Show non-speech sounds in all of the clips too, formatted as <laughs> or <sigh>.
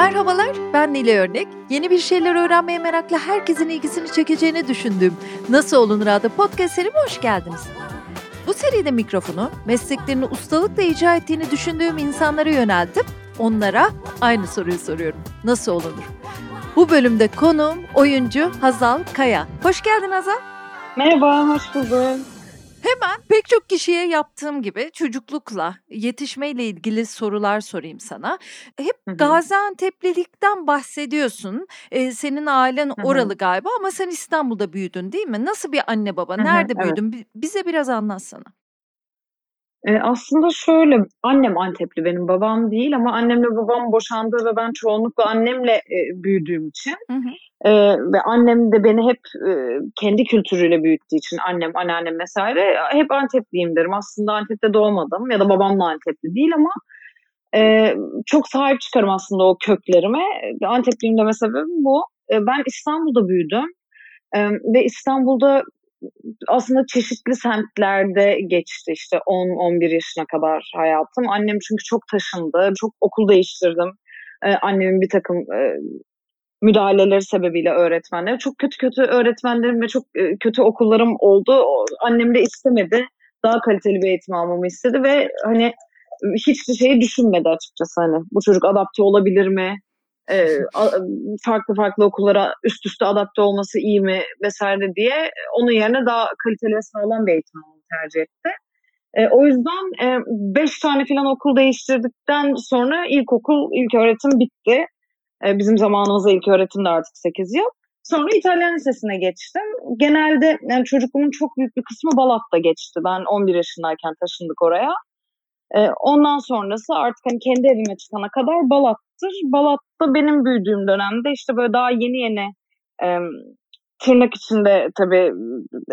Merhabalar, ben Nile Örnek. Yeni bir şeyler öğrenmeye meraklı herkesin ilgisini çekeceğini düşündüğüm Nasıl Olunur adlı podcast serime hoş geldiniz. Bu seride mikrofonu mesleklerini ustalıkla icra ettiğini düşündüğüm insanlara yöneltip onlara aynı soruyu soruyorum. Nasıl olunur? Bu bölümde konuğum oyuncu Hazal Kaya. Hoş geldin Hazal. Merhaba, hoş bulduk. Hemen pek çok kişiye yaptığım gibi çocuklukla, yetişmeyle ilgili sorular sorayım sana. Hep Hı hı. Gaziantep'lilikten bahsediyorsun. Ee, senin ailen Hı hı. oralı galiba ama sen İstanbul'da büyüdün değil mi? Nasıl bir anne baba? Hı hı, Nerede evet. büyüdün? Bi- Bize biraz anlatsana. Ee, aslında şöyle, annem Antepli, benim babam değil ama annemle babam boşandı ve ben çoğunlukla annemle e, büyüdüğüm için Hı hı. E, ve annem de beni hep e, kendi kültürüyle büyüttüğü için annem, anneannem vesaire hep Antepliyim derim. Aslında Antep'te doğmadım ya da babam da Antepli değil ama e, çok sahip çıkarım aslında o köklerime. Antepliyim deme sebebim bu. E, ben İstanbul'da büyüdüm E, ve İstanbul'da aslında çeşitli semtlerde geçti işte 10-11 yaşına kadar hayatım. Annem çünkü çok taşındı, çok okul değiştirdim. Annemin bir takım müdahaleleri sebebiyle öğretmenler. Çok kötü kötü öğretmenlerim ve çok e, kötü okullarım oldu. Annem de istemedi. Daha kaliteli bir eğitim almamı istedi ve hani hiçbir şeyi düşünmedi açıkçası hani bu çocuk adapte olabilir mi? Ee, farklı farklı okullara üst üste adapte olması iyi mi vesaire diye onun yerine daha kaliteli ve sağlam bir eğitim almayı tercih etti. E, o yüzden e, beş tane falan okul değiştirdikten sonra ilkokul, ilk öğretim bitti. E, bizim zamanımızda ilk öğretim de artık 8 yıl. Sonra İtalyan Lisesi'ne geçtim. Genelde yani çocukluğumun çok büyük bir kısmı Balat'ta geçti. Ben 11 yaşındayken taşındık oraya. E, ondan sonrası artık hani kendi evime çıkana kadar Balat'tır. Balat'ta benim büyüdüğüm dönemde işte böyle daha yeni yeni e, tırnak içinde tabii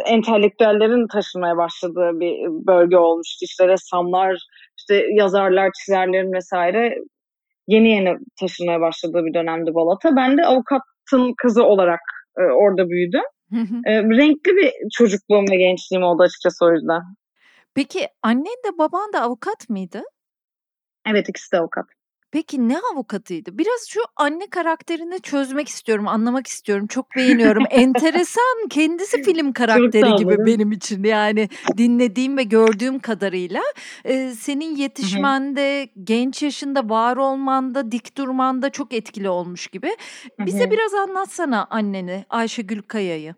entelektüellerin taşınmaya başladığı bir bölge olmuştu. İşte ressamlar, işte yazarlar, çizerlerin vesaire yeni yeni taşınmaya başladığı bir dönemdi Balat'a. Ben de avukatın kızı olarak e, orada büyüdüm. E, renkli bir çocukluğum ve gençliğim oldu açıkçası o yüzden. Peki annen de baban da avukat mıydı? Evet ikisi de avukat. Peki ne avukatıydı? Biraz şu anne karakterini çözmek istiyorum, anlamak istiyorum. Çok beğeniyorum. Enteresan, kendisi <laughs> film karakteri gibi benim için. Yani dinlediğim ve gördüğüm kadarıyla e, senin yetişmende, genç yaşında var olmanda, dik durmanda çok etkili olmuş gibi. Bize biraz anlatsana anneni, Ayşegül Kaya'yı.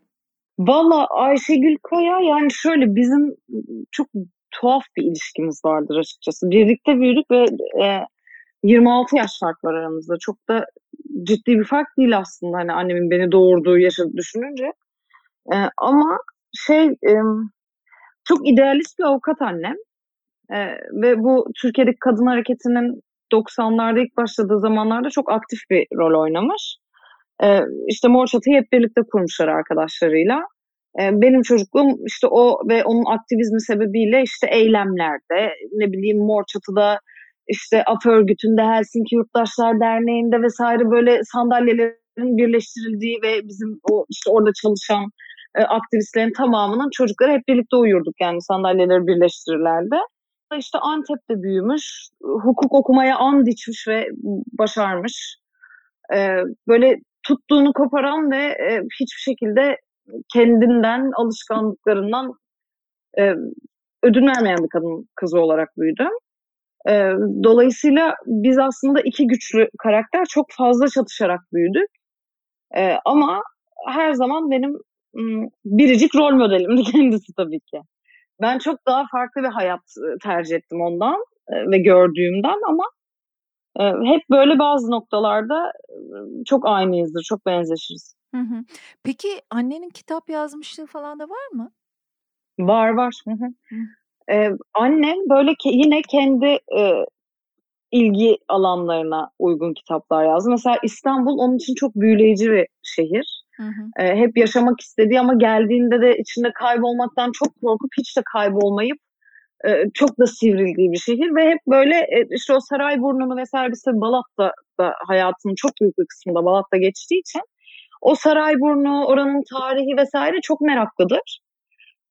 Valla Ayşegül Kaya yani şöyle bizim çok tuhaf bir ilişkimiz vardır açıkçası. Birlikte büyüdük ve e, 26 yaş fark var aramızda. Çok da ciddi bir fark değil aslında hani annemin beni doğurduğu yaşı düşününce. E, ama şey e, çok idealist bir avukat annem. E, ve bu Türkiye'deki kadın hareketinin 90'larda ilk başladığı zamanlarda çok aktif bir rol oynamış. E, işte Mor Çatı'yı hep birlikte kurmuşlar arkadaşlarıyla. Benim çocukluğum işte o ve onun aktivizmi sebebiyle işte eylemlerde ne bileyim Mor Çatı'da işte AF örgütünde Helsinki Yurttaşlar Derneği'nde vesaire böyle sandalyelerin birleştirildiği ve bizim o işte orada çalışan e, aktivistlerin tamamının çocukları hep birlikte uyurduk yani sandalyeleri birleştirirlerdi. İşte Antep'te büyümüş, hukuk okumaya and içmiş ve başarmış. E, böyle tuttuğunu koparan ve e, hiçbir şekilde kendinden, alışkanlıklarından e, ödün vermeyen bir kadın kızı olarak büyüdüm. E, dolayısıyla biz aslında iki güçlü karakter çok fazla çatışarak büyüdük. E, ama her zaman benim biricik rol modelimdi <laughs> kendisi tabii ki. Ben çok daha farklı bir hayat tercih ettim ondan ve gördüğümden ama hep böyle bazı noktalarda çok aynıyızdır, çok benzeşiriz. Hı hı. Peki annenin kitap yazmışlığı falan da var mı? Var var. Hı hı. Ee, annem böyle ke- yine kendi e, ilgi alanlarına uygun kitaplar yazdı. Mesela İstanbul onun için çok büyüleyici bir şehir. Hı hı. Ee, hep yaşamak istediği ama geldiğinde de içinde kaybolmaktan çok korkup hiç de kaybolmayıp e, çok da sivrildiği bir şehir ve hep böyle e, işte o Sarayburnu'nu vesaire tabii Balat'ta da hayatının çok büyük bir kısmında Balat'ta geçtiği için o Sarayburnu, oranın tarihi vesaire çok meraklıdır.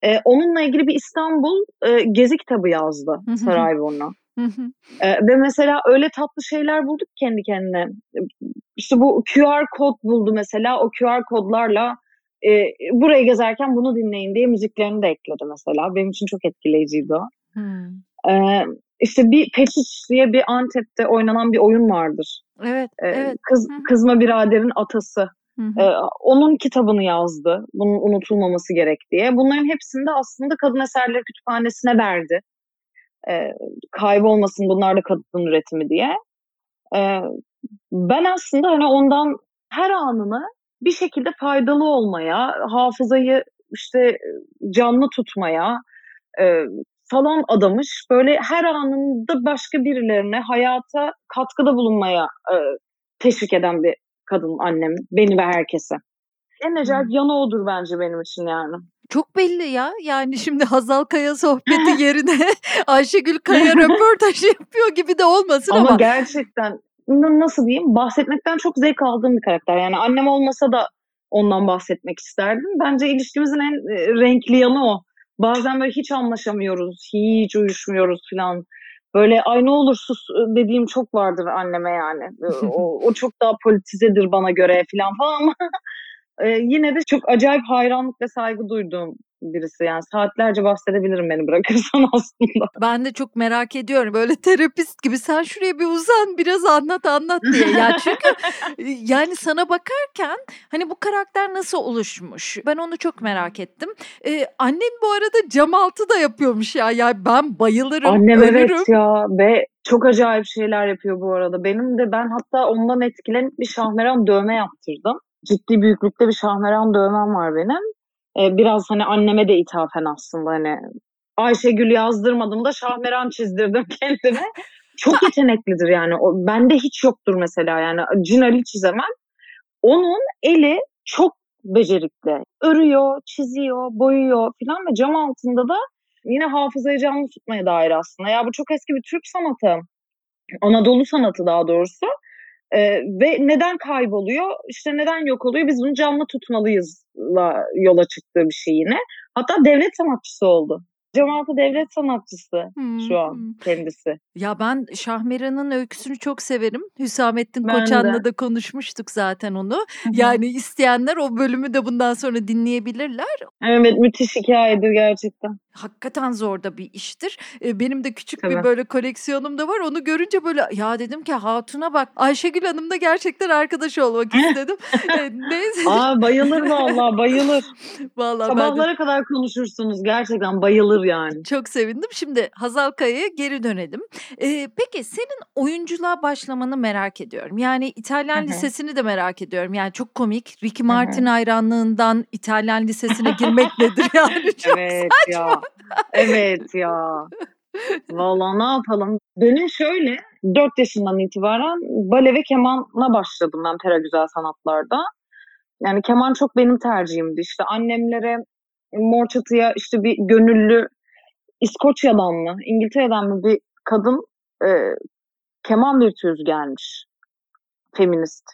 Ee, onunla ilgili bir İstanbul e, gezi kitabı yazdı. Sarayburnu. ee, ve mesela öyle tatlı şeyler bulduk kendi kendine. İşte bu QR kod buldu mesela. O QR kodlarla e, burayı gezerken bunu dinleyin diye müziklerini de ekledi mesela. Benim için çok etkileyiciydi o. Hmm. Ee, işte bir Peçiç diye bir Antep'te oynanan bir oyun vardır. Evet, ee, evet. Kız, kızma biraderin atası. Ee, onun kitabını yazdı. Bunun unutulmaması gerek diye. Bunların hepsini de aslında Kadın Eserleri Kütüphanesi'ne verdi. Ee, kaybolmasın bunlar da kadın üretimi diye. Ee, ben aslında hani ondan her anını bir şekilde faydalı olmaya, hafızayı işte canlı tutmaya e, falan adamış. Böyle her anında başka birilerine hayata katkıda bulunmaya e, teşvik eden bir kadın annem. Beni ve herkese. En acayip hmm. yanı odur bence benim için yani. Çok belli ya. Yani şimdi Hazal Kaya sohbeti <laughs> yerine <laughs> Ayşegül Kaya röportaj yapıyor gibi de olmasın ama. Ama gerçekten nasıl diyeyim bahsetmekten çok zevk aldığım bir karakter. Yani annem olmasa da ondan bahsetmek isterdim. Bence ilişkimizin en e, renkli yanı o. Bazen böyle hiç anlaşamıyoruz, hiç uyuşmuyoruz falan. Böyle ay ne olur sus ıı, dediğim çok vardır anneme yani. <laughs> o, o çok daha politizedir bana göre falan falan ama <laughs> e, yine de çok acayip hayranlık ve saygı duyduğum birisi yani saatlerce bahsedebilirim beni bırakırsan <laughs> aslında. Ben de çok merak ediyorum böyle terapist gibi sen şuraya bir uzan biraz anlat anlat diye. Ya <laughs> çünkü yani sana bakarken hani bu karakter nasıl oluşmuş ben onu çok merak ettim. Ee, annen bu arada cam altı da yapıyormuş ya yani ben bayılırım Annem ölürüm. evet ya ve çok acayip şeyler yapıyor bu arada. Benim de ben hatta ondan etkilenip bir şahmeran dövme yaptırdım. Ciddi büyüklükte bir şahmeran dövmem var benim e, biraz hani anneme de ithafen aslında hani Ayşegül yazdırmadım da Şahmeran çizdirdim <laughs> kendime. Çok yeteneklidir yani. O, bende hiç yoktur mesela yani. Cinali çizemem. Onun eli çok becerikli. Örüyor, çiziyor, boyuyor filan ve cam altında da yine hafızayı canlı tutmaya dair aslında. Ya bu çok eski bir Türk sanatı. Anadolu sanatı daha doğrusu. Ee, ve neden kayboluyor? İşte neden yok oluyor? Biz bunu canlı tutmalıyızla yola çıktığı bir şey yine. Hatta devlet sanatçısı oldu. Cemaati devlet sanatçısı hmm. şu an kendisi. Ya ben Şahmeran'ın öyküsünü çok severim. Hüsamettin ben Koçan'la de. da konuşmuştuk zaten onu. Yani isteyenler o bölümü de bundan sonra dinleyebilirler. Evet müthiş hikayedir gerçekten. Hakikaten zor da bir iştir. Benim de küçük Tabii. bir böyle koleksiyonum da var. Onu görünce böyle ya dedim ki Hatun'a bak Ayşegül Hanım da gerçekten arkadaş olmak istedim. <laughs> Neyse. Aa bayılır vallahi bayılır. <laughs> Vallahi Sabahlara de... kadar konuşursunuz gerçekten bayılır yani. Çok sevindim. Şimdi Hazal Kaya'ya geri dönelim. Ee, peki senin oyunculuğa başlamanı merak ediyorum. Yani İtalyan lisesini de merak ediyorum. Yani çok komik. Ricky Martin hayranlığından İtalyan lisesine girmek nedir <laughs> yani? Çok evet saçma. ya. Evet ya. Vallahi ne yapalım? Benim şöyle 4 yaşından itibaren bale ve kemanla başladım ben Pera Güzel Sanatlar'da. Yani keman çok benim tercihimdi. İşte annemlere Mor Çatı'ya işte bir gönüllü İskoçya'dan mı, İngiltere'den mi bir kadın e, keman virtüözü gelmiş. Feminist.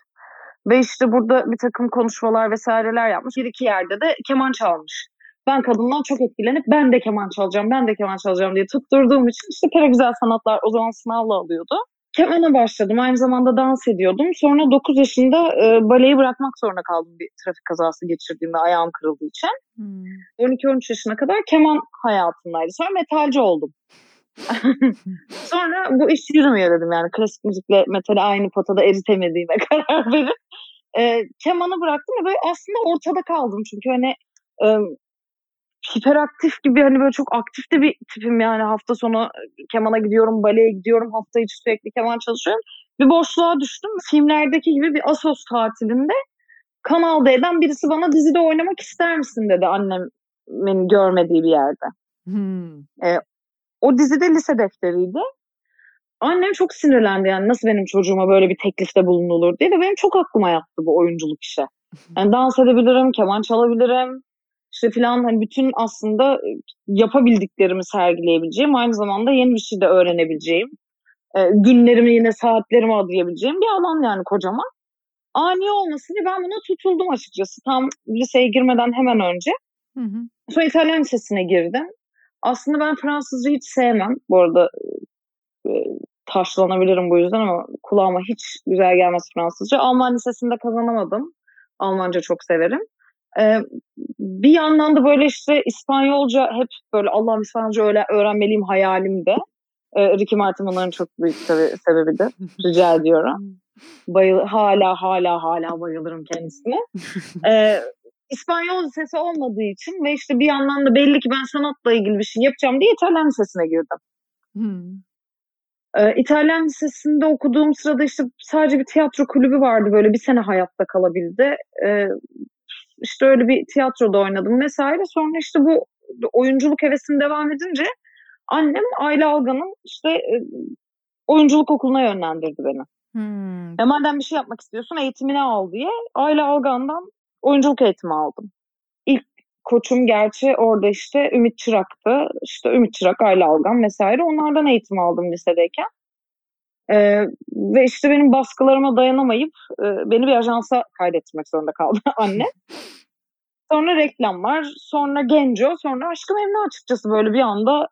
Ve işte burada bir takım konuşmalar vesaireler yapmış. Bir iki yerde de keman çalmış. Ben kadından çok etkilenip ben de keman çalacağım, ben de keman çalacağım diye tutturduğum için işte Pera Güzel Sanatlar o zaman sınavla alıyordu. Kemana başladım. Aynı zamanda dans ediyordum. Sonra 9 yaşında e, baleyi bırakmak zorunda kaldım bir trafik kazası geçirdiğimde ayağım kırıldığı için. Hmm. 12-13 yaşına kadar keman hayatımdaydı. Sonra metalci oldum. <laughs> Sonra bu iş yürümüyor dedim yani klasik müzikle metali aynı potada eritemediğime <laughs> karar verip e, kemanı bıraktım ve böyle aslında ortada kaldım çünkü hani e, hiperaktif gibi hani böyle çok aktif de bir tipim yani hafta sonu kemana gidiyorum, baleye gidiyorum, hafta içi sürekli keman çalışıyorum. Bir boşluğa düştüm. Filmlerdeki gibi bir Asos tatilinde Kanal D'den birisi bana dizide oynamak ister misin dedi annemin görmediği bir yerde. Hmm. E, o dizide lise defteriydi. Annem çok sinirlendi yani nasıl benim çocuğuma böyle bir teklifte bulunulur diye ve benim çok aklıma yattı bu oyunculuk işe. Yani dans edebilirim, keman çalabilirim, işte filan hani bütün aslında yapabildiklerimi sergileyebileceğim, aynı zamanda yeni bir şey de öğrenebileceğim, günlerimi yine saatlerimi adayabileceğim bir alan yani kocaman. Ani olmasın diye ben buna tutuldum açıkçası. Tam liseye girmeden hemen önce. Hı hı. Sonra İtalyan lisesine girdim. Aslında ben Fransızca hiç sevmem. Bu arada e, taşlanabilirim bu yüzden ama kulağıma hiç güzel gelmez Fransızca. Alman lisesinde kazanamadım. Almanca çok severim. Ee, bir yandan da böyle işte İspanyolca hep böyle Allah'ım İspanyolca öyle öğrenmeliyim hayalimde. Ee, Ricky Martin bunların çok büyük tabii sebebidir. Rica ediyorum. Bayıl hala hala hala bayılırım kendisine. Ee, İspanyol lisesi olmadığı için ve işte bir yandan da belli ki ben sanatla ilgili bir şey yapacağım diye İtalyan lisesine girdim. Ee, İtalyan lisesinde okuduğum sırada işte sadece bir tiyatro kulübü vardı böyle bir sene hayatta kalabildi. Ee, işte öyle bir tiyatroda oynadım vesaire. Sonra işte bu oyunculuk hevesim devam edince annem Ayla Algan'ın işte e, oyunculuk okuluna yönlendirdi beni. Hmm. E madem bir şey yapmak istiyorsun eğitimini al diye Ayla Algan'dan oyunculuk eğitimi aldım. İlk koçum gerçi orada işte Ümit Çırak'tı. İşte Ümit Çırak, Ayla Algan vesaire. Onlardan eğitim aldım lisedeyken. Ee, ve işte benim baskılarıma dayanamayıp e, beni bir ajansa kaydettirmek zorunda kaldı <laughs> anne. Sonra reklamlar, sonra Genco, sonra Aşkı Memnu açıkçası böyle bir anda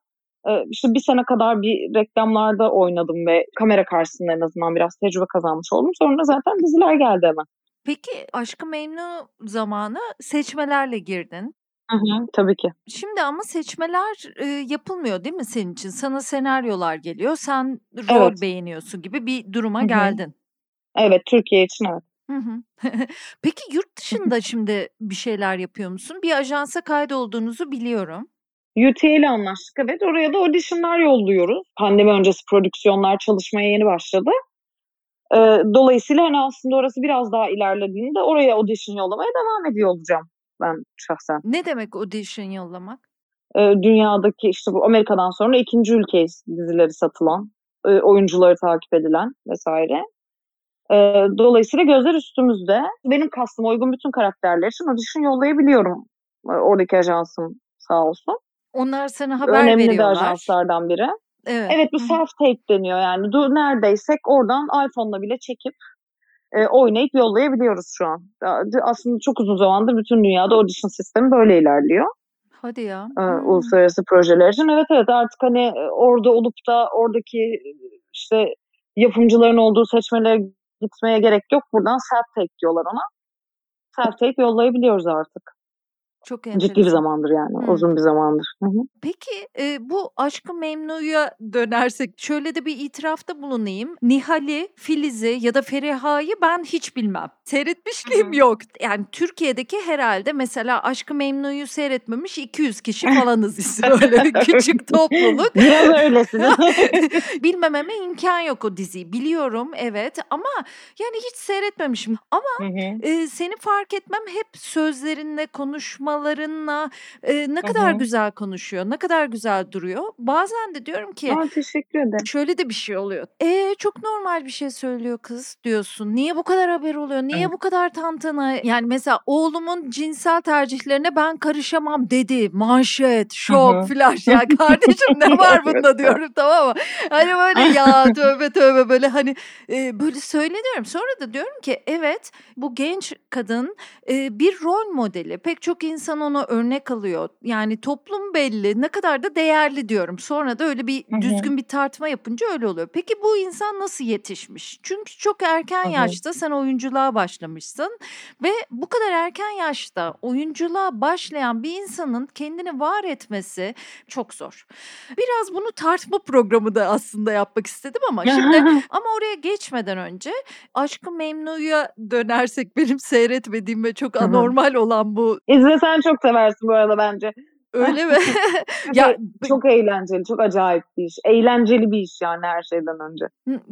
e, işte bir sene kadar bir reklamlarda oynadım ve kamera karşısında en azından biraz tecrübe kazanmış oldum. Sonra zaten diziler geldi hemen. Peki Aşkı Memnu zamanı seçmelerle girdin. Hı hı, tabii ki. Şimdi ama seçmeler e, yapılmıyor değil mi senin için? Sana senaryolar geliyor, sen rol Evet. beğeniyorsun gibi bir duruma Hı hı. geldin. Evet, Türkiye için evet. Hı hı. <laughs> Peki yurt dışında şimdi bir şeyler yapıyor musun? Bir ajansa kaydolduğunuzu biliyorum. UTA ile anlaştık evet. Oraya da auditionlar yolluyoruz. Pandemi öncesi prodüksiyonlar çalışmaya yeni başladı. Ee, dolayısıyla hani aslında orası biraz daha ilerlediğinde oraya audition yollamaya devam ediyor olacağım ben şahsen. Ne demek audition yollamak? Ee, dünyadaki işte bu Amerika'dan sonra ikinci ülke dizileri satılan, e, oyuncuları takip edilen vesaire. E, dolayısıyla gözler üstümüzde. Benim kastım uygun bütün karakterler için audition yollayabiliyorum. E, oradaki ajansım sağ olsun. Onlar sana haber Önemli veriyorlar. Önemli de ajanslardan biri. Evet. Evet bu self tape deniyor yani. Dur neredeysek oradan iPhone'la bile çekip e, oynayıp yollayabiliyoruz şu an. Aslında çok uzun zamandır bütün dünyada audition sistemi böyle ilerliyor. Hadi ya. E, hmm. Uluslararası projeler için. Evet evet artık hani e, orada olup da oradaki işte yapımcıların olduğu seçmelere gitmeye gerek yok. Buradan self tape diyorlar ona. Self tape yollayabiliyoruz artık. Çok enteresan. Ciddi bir zamandır yani. Hı. Uzun bir zamandır. Hı hı. Peki e, bu Aşkı Memnu'ya dönersek şöyle de bir itirafta bulunayım. Nihal'i, Filiz'i ya da Feriha'yı ben hiç bilmem. Seyretmişliğim yok. Yani Türkiye'deki herhalde mesela Aşkı Memnu'yu seyretmemiş 200 kişi falanız <laughs> işte böyle bir küçük <laughs> topluluk. Biraz öylesiniz. <laughs> Bilmememe imkan yok o diziyi. Biliyorum evet ama yani hiç seyretmemişim. Ama e, seni fark etmem hep sözlerinle konuşma konuşmalarınla e, ne kadar Hı-hı. güzel konuşuyor, ne kadar güzel duruyor. Bazen de diyorum ki Aa, teşekkür ederim. şöyle de bir şey oluyor. E çok normal bir şey söylüyor kız diyorsun. Niye bu kadar haber oluyor? Niye evet. bu kadar tantana? Yani mesela oğlumun cinsel tercihlerine ben karışamam dedi. Manşet, şok, flash. Ya <laughs> kardeşim ne var bunda diyorum tamam mı? Hani böyle ya <laughs> tövbe tövbe böyle hani e, böyle söyleniyorum. Sonra da diyorum ki evet bu genç kadın e, bir rol modeli. Pek çok insan insan ona örnek alıyor. Yani toplum belli. Ne kadar da değerli diyorum. Sonra da öyle bir düzgün bir tartma yapınca öyle oluyor. Peki bu insan nasıl yetişmiş? Çünkü çok erken yaşta sen oyunculuğa başlamışsın ve bu kadar erken yaşta oyunculuğa başlayan bir insanın kendini var etmesi çok zor. Biraz bunu tartma programı da aslında yapmak istedim ama şimdi <laughs> ama oraya geçmeden önce Aşkı Memnu'ya dönersek benim seyretmediğim ve çok anormal olan bu. İzlesen sen çok seversin bu arada bence. Öyle mi? <laughs> ya çok eğlenceli, çok acayip bir iş. Eğlenceli bir iş yani her şeyden önce.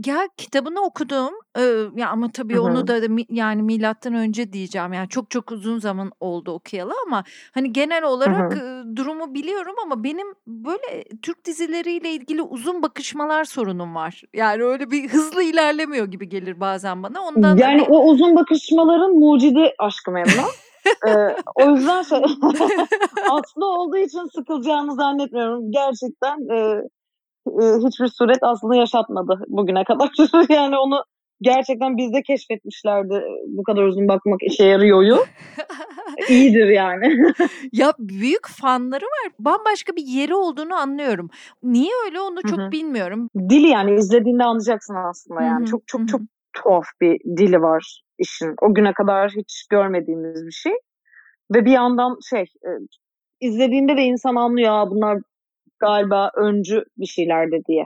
Ya kitabını okudum. Ee, ya ama tabii Hı-hı. onu da yani milattan önce diyeceğim. Yani çok çok uzun zaman oldu okuyalı ama hani genel olarak Hı-hı. durumu biliyorum ama benim böyle Türk dizileriyle ilgili uzun bakışmalar sorunum var. Yani öyle bir hızlı ilerlemiyor gibi gelir bazen bana. Ondan yani hani... o uzun bakışmaların mucidi aşkı memnun <laughs> ee, o yüzden şey, <laughs> <laughs> aslında olduğu için sıkılacağını zannetmiyorum. Gerçekten e, e, hiçbir suret aslında yaşatmadı bugüne kadar. <laughs> yani onu gerçekten bizde keşfetmişlerdi bu kadar uzun bakmak işe yarıyoryu. İyidir yani. ya büyük fanları var. Bambaşka bir yeri olduğunu anlıyorum. Niye öyle onu çok Hı-hı. bilmiyorum. Dili yani izlediğinde anlayacaksın aslında yani. Hı-hı. Çok çok Hı-hı. çok tuhaf bir dili var işin. O güne kadar hiç görmediğimiz bir şey. Ve bir yandan şey e, izlediğinde de insan anlıyor bunlar galiba öncü bir şeylerdi diye.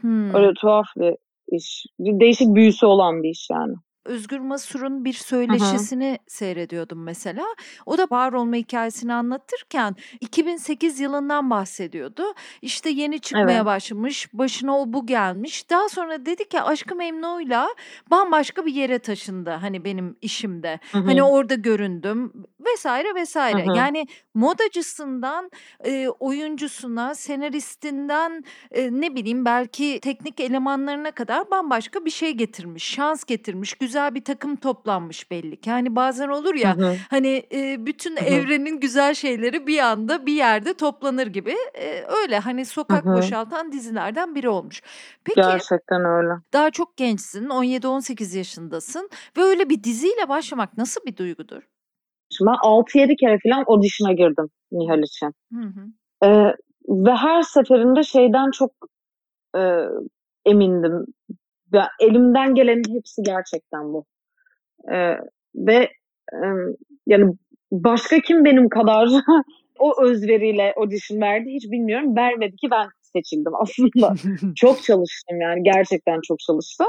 Hmm. Öyle tuhaf bir iş. Değişik büyüsü olan bir iş yani. Özgür Masur'un bir söyleşisini Hı-hı. seyrediyordum mesela. O da var olma hikayesini anlatırken 2008 yılından bahsediyordu. İşte yeni çıkmaya evet. başlamış, başına o bu gelmiş. Daha sonra dedi ki Aşkı Memnu'yla bambaşka bir yere taşındı hani benim işimde. Hı-hı. Hani orada göründüm vesaire vesaire. Hı-hı. Yani modacısından e, oyuncusuna, senaristinden e, ne bileyim belki teknik elemanlarına kadar bambaşka bir şey getirmiş, şans getirmiş, güzel güzel bir takım toplanmış belli ki. Hani bazen olur ya hı hı. hani e, bütün hı hı. evrenin güzel şeyleri bir anda bir yerde toplanır gibi. E, öyle hani sokak hı hı. boşaltan dizilerden biri olmuş. Peki Gerçekten öyle. Daha çok gençsin. 17-18 yaşındasın ve öyle bir diziyle başlamak nasıl bir duygudur? Ben 6-7 kere falan audition'a girdim Nihal için. Hı hı. Ee, ve her seferinde şeyden çok e, emindim ya, elimden gelenin hepsi gerçekten bu. Ee, ve e, yani başka kim benim kadar <laughs> o özveriyle audition verdi hiç bilmiyorum. Vermedi ki ben seçildim aslında. <laughs> çok çalıştım yani gerçekten çok çalıştım.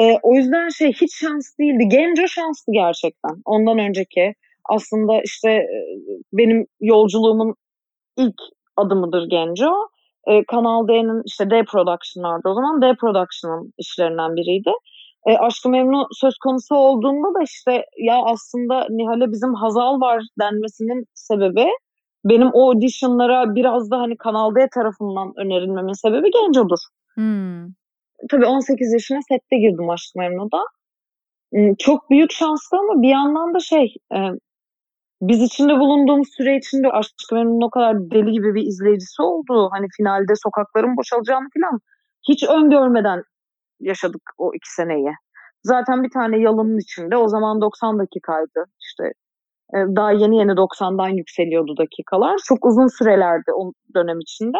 Ee, o yüzden şey hiç şans değildi. Genco şanslı gerçekten. Ondan önceki aslında işte benim yolculuğumun ilk adımıdır Genco e, Kanal D'nin işte D Production vardı o zaman. D Production'ın işlerinden biriydi. E, Aşkı Memnu söz konusu olduğunda da işte ya aslında Nihal'e bizim Hazal var denmesinin sebebi benim o auditionlara biraz da hani Kanal D tarafından önerilmemin sebebi Genco'dur. Hmm. Tabii 18 yaşına sette girdim Aşk Memnu'da. Çok büyük şanslı ama bir yandan da şey e, biz içinde bulunduğumuz süre içinde Aşk Memnun'un o kadar deli gibi bir izleyicisi oldu. Hani finalde sokakların boşalacağını falan hiç öngörmeden yaşadık o iki seneyi. Zaten bir tane yalının içinde o zaman 90 dakikaydı. İşte e, daha yeni yeni 90'dan yükseliyordu dakikalar. Çok uzun sürelerdi o dönem içinde.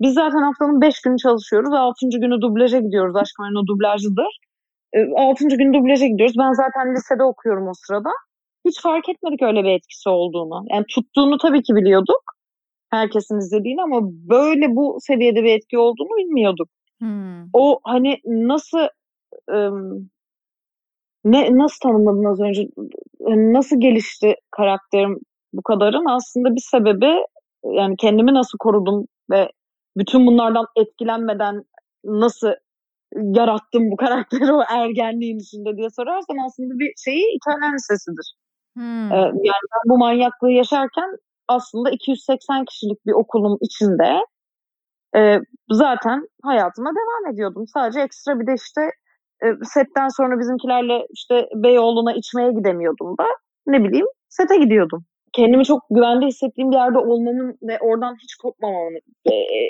Biz zaten haftanın 5 günü çalışıyoruz. 6. günü dublaja gidiyoruz. Aşk Memnu dublajcıdır. 6. E, gün dublaja gidiyoruz. Ben zaten lisede okuyorum o sırada hiç fark etmedik öyle bir etkisi olduğunu. Yani tuttuğunu tabii ki biliyorduk. Herkesin izlediğini ama böyle bu seviyede bir etki olduğunu bilmiyorduk. Hmm. O hani nasıl ım, ne nasıl tanımladın az önce? Nasıl gelişti karakterim bu kadarın? Aslında bir sebebi yani kendimi nasıl korudum ve bütün bunlardan etkilenmeden nasıl yarattım bu karakteri o ergenliğin içinde diye sorarsan aslında bir şeyi İtalyan lisesidir. Hmm. Ee, yani ben bu manyaklığı yaşarken aslında 280 kişilik bir okulun içinde e, zaten hayatıma devam ediyordum. Sadece ekstra bir de işte e, setten sonra bizimkilerle işte Beyoğlu'na içmeye gidemiyordum da ne bileyim sete gidiyordum. Kendimi çok güvende hissettiğim bir yerde olmamın ve oradan hiç kopmamamın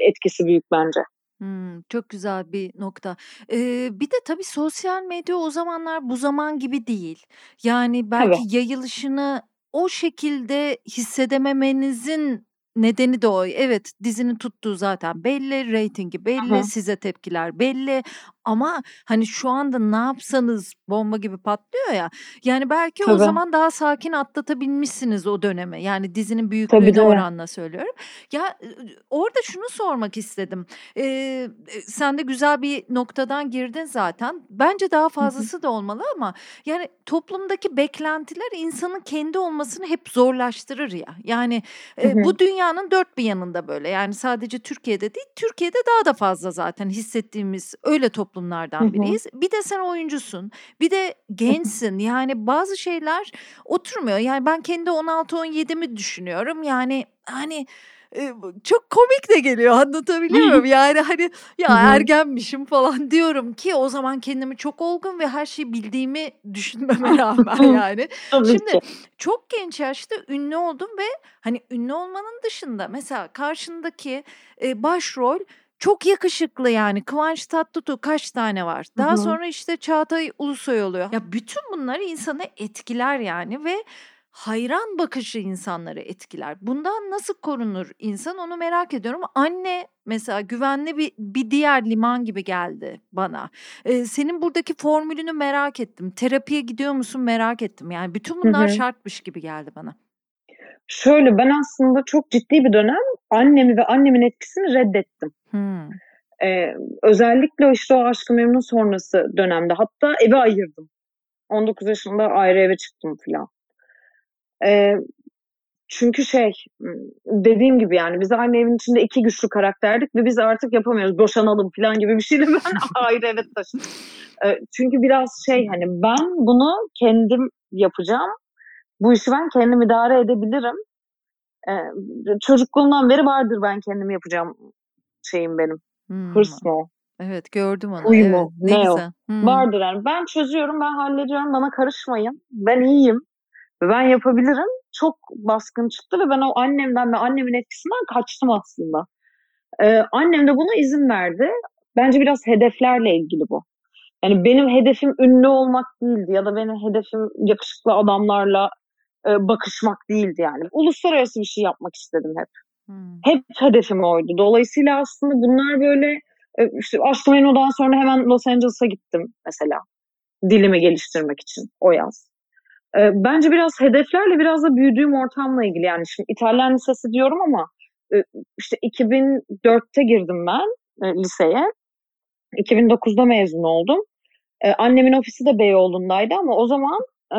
etkisi büyük bence. Hımm, çok güzel bir nokta. Eee, bir de tabii sosyal medya o zamanlar bu zaman gibi değil. Yani belki Evet. yayılışını o şekilde hissedememenizin nedeni de o. Evet, dizinin tuttuğu zaten belli, reytingi belli, hı. size tepkiler belli ama, hani, şu anda ne yapsanız bomba gibi patlıyor ya, yani, belki o zaman daha sakin atlatabilmişsiniz o dönemi. Yani, dizinin Tabii, büyüklüğüne oranla söylüyorum. Ya, orada şunu sormak istedim. Eee, sen de güzel bir noktadan girdin zaten. Bence daha fazlası da olmalı ama, yani, toplumdaki beklentiler insanın kendi olmasını hep zorlaştırır ya. Yani, eee, bu dünyanın dört bir yanında böyle. Yani, sadece Türkiye'de değil, Türkiye'de daha da fazla zaten hissettiğimiz öyle toplum toplumlardan biriyiz. Bir de sen oyuncusun. Bir de gençsin. Yani bazı şeyler oturmuyor. Yani ben kendi 16-17'mi düşünüyorum. Yani hani çok komik de geliyor anlatabiliyor muyum? Yani hani ya ergenmişim falan diyorum ki o zaman kendimi çok olgun ve her şeyi bildiğimi düşünmeme <laughs> rağmen yani. Şimdi çok genç yaşta ünlü oldum ve hani ünlü olmanın dışında mesela karşındaki başrol çok yakışıklı yani. Kıvanç Tatlıtuğ kaç tane var? Daha sonra işte Çağatay Ulusoy oluyor. Ya bütün bunlar insanı etkiler yani ve hayran bakışı insanları etkiler. Bundan nasıl korunur insan onu merak ediyorum. Anne mesela güvenli bir, bir diğer liman gibi geldi bana. Ee, senin buradaki formülünü merak ettim. Terapiye gidiyor musun merak ettim. Yani bütün bunlar Hı hı. şartmış gibi geldi bana. Şöyle ben aslında çok ciddi bir dönem annemi ve annemin etkisini reddettim. Hmm. Ee, özellikle işte o Aşk-ı Memnu sonrası dönemde. Hatta evi ayırdım. 19 yaşında ayrı eve çıktım filan. Ee, çünkü şey dediğim gibi yani biz aynı evin içinde iki güçlü karakterdik ve biz artık yapamıyoruz. Boşanalım falan gibi bir şeyle ben <laughs> ayrı eve taşındım. Ee, çünkü biraz şey hani ben bunu kendim yapacağım. Bu işi ben kendim idare edebilirim. Ee, çocukluğumdan beri vardır ben kendim yapacağım şeyim benim. Hmm. Hırs mı o? Evet gördüm onu. Huy evet, ne, Ne o? güzel. Hmm. Vardır yani. Ben çözüyorum, ben hallediyorum, bana karışmayın. Ben iyiyim ve ben yapabilirim. Çok baskın çıktı ve ben o annemden ve annemin etkisinden kaçtım aslında. Ee, annem de buna izin verdi. Bence biraz hedeflerle ilgili bu. Yani benim hedefim ünlü olmak değildi ya da benim hedefim yakışıklı adamlarla e, bakışmak değildi yani. Uluslararası bir şey yapmak istedim hep. Hmm. Hep hedefim oydu. Dolayısıyla aslında bunlar böyle e, işte Aşk-ı Memnu'dan sonra hemen Los Angeles'a gittim mesela. Dilimi geliştirmek için o yaz. E, bence biraz hedeflerle biraz da büyüdüğüm ortamla ilgili yani şimdi İtalyan lisesi diyorum ama e, işte 2004'te girdim ben e, liseye. 2009'da mezun oldum. E, annemin ofisi de Beyoğlu'ndaydı ama o zaman e,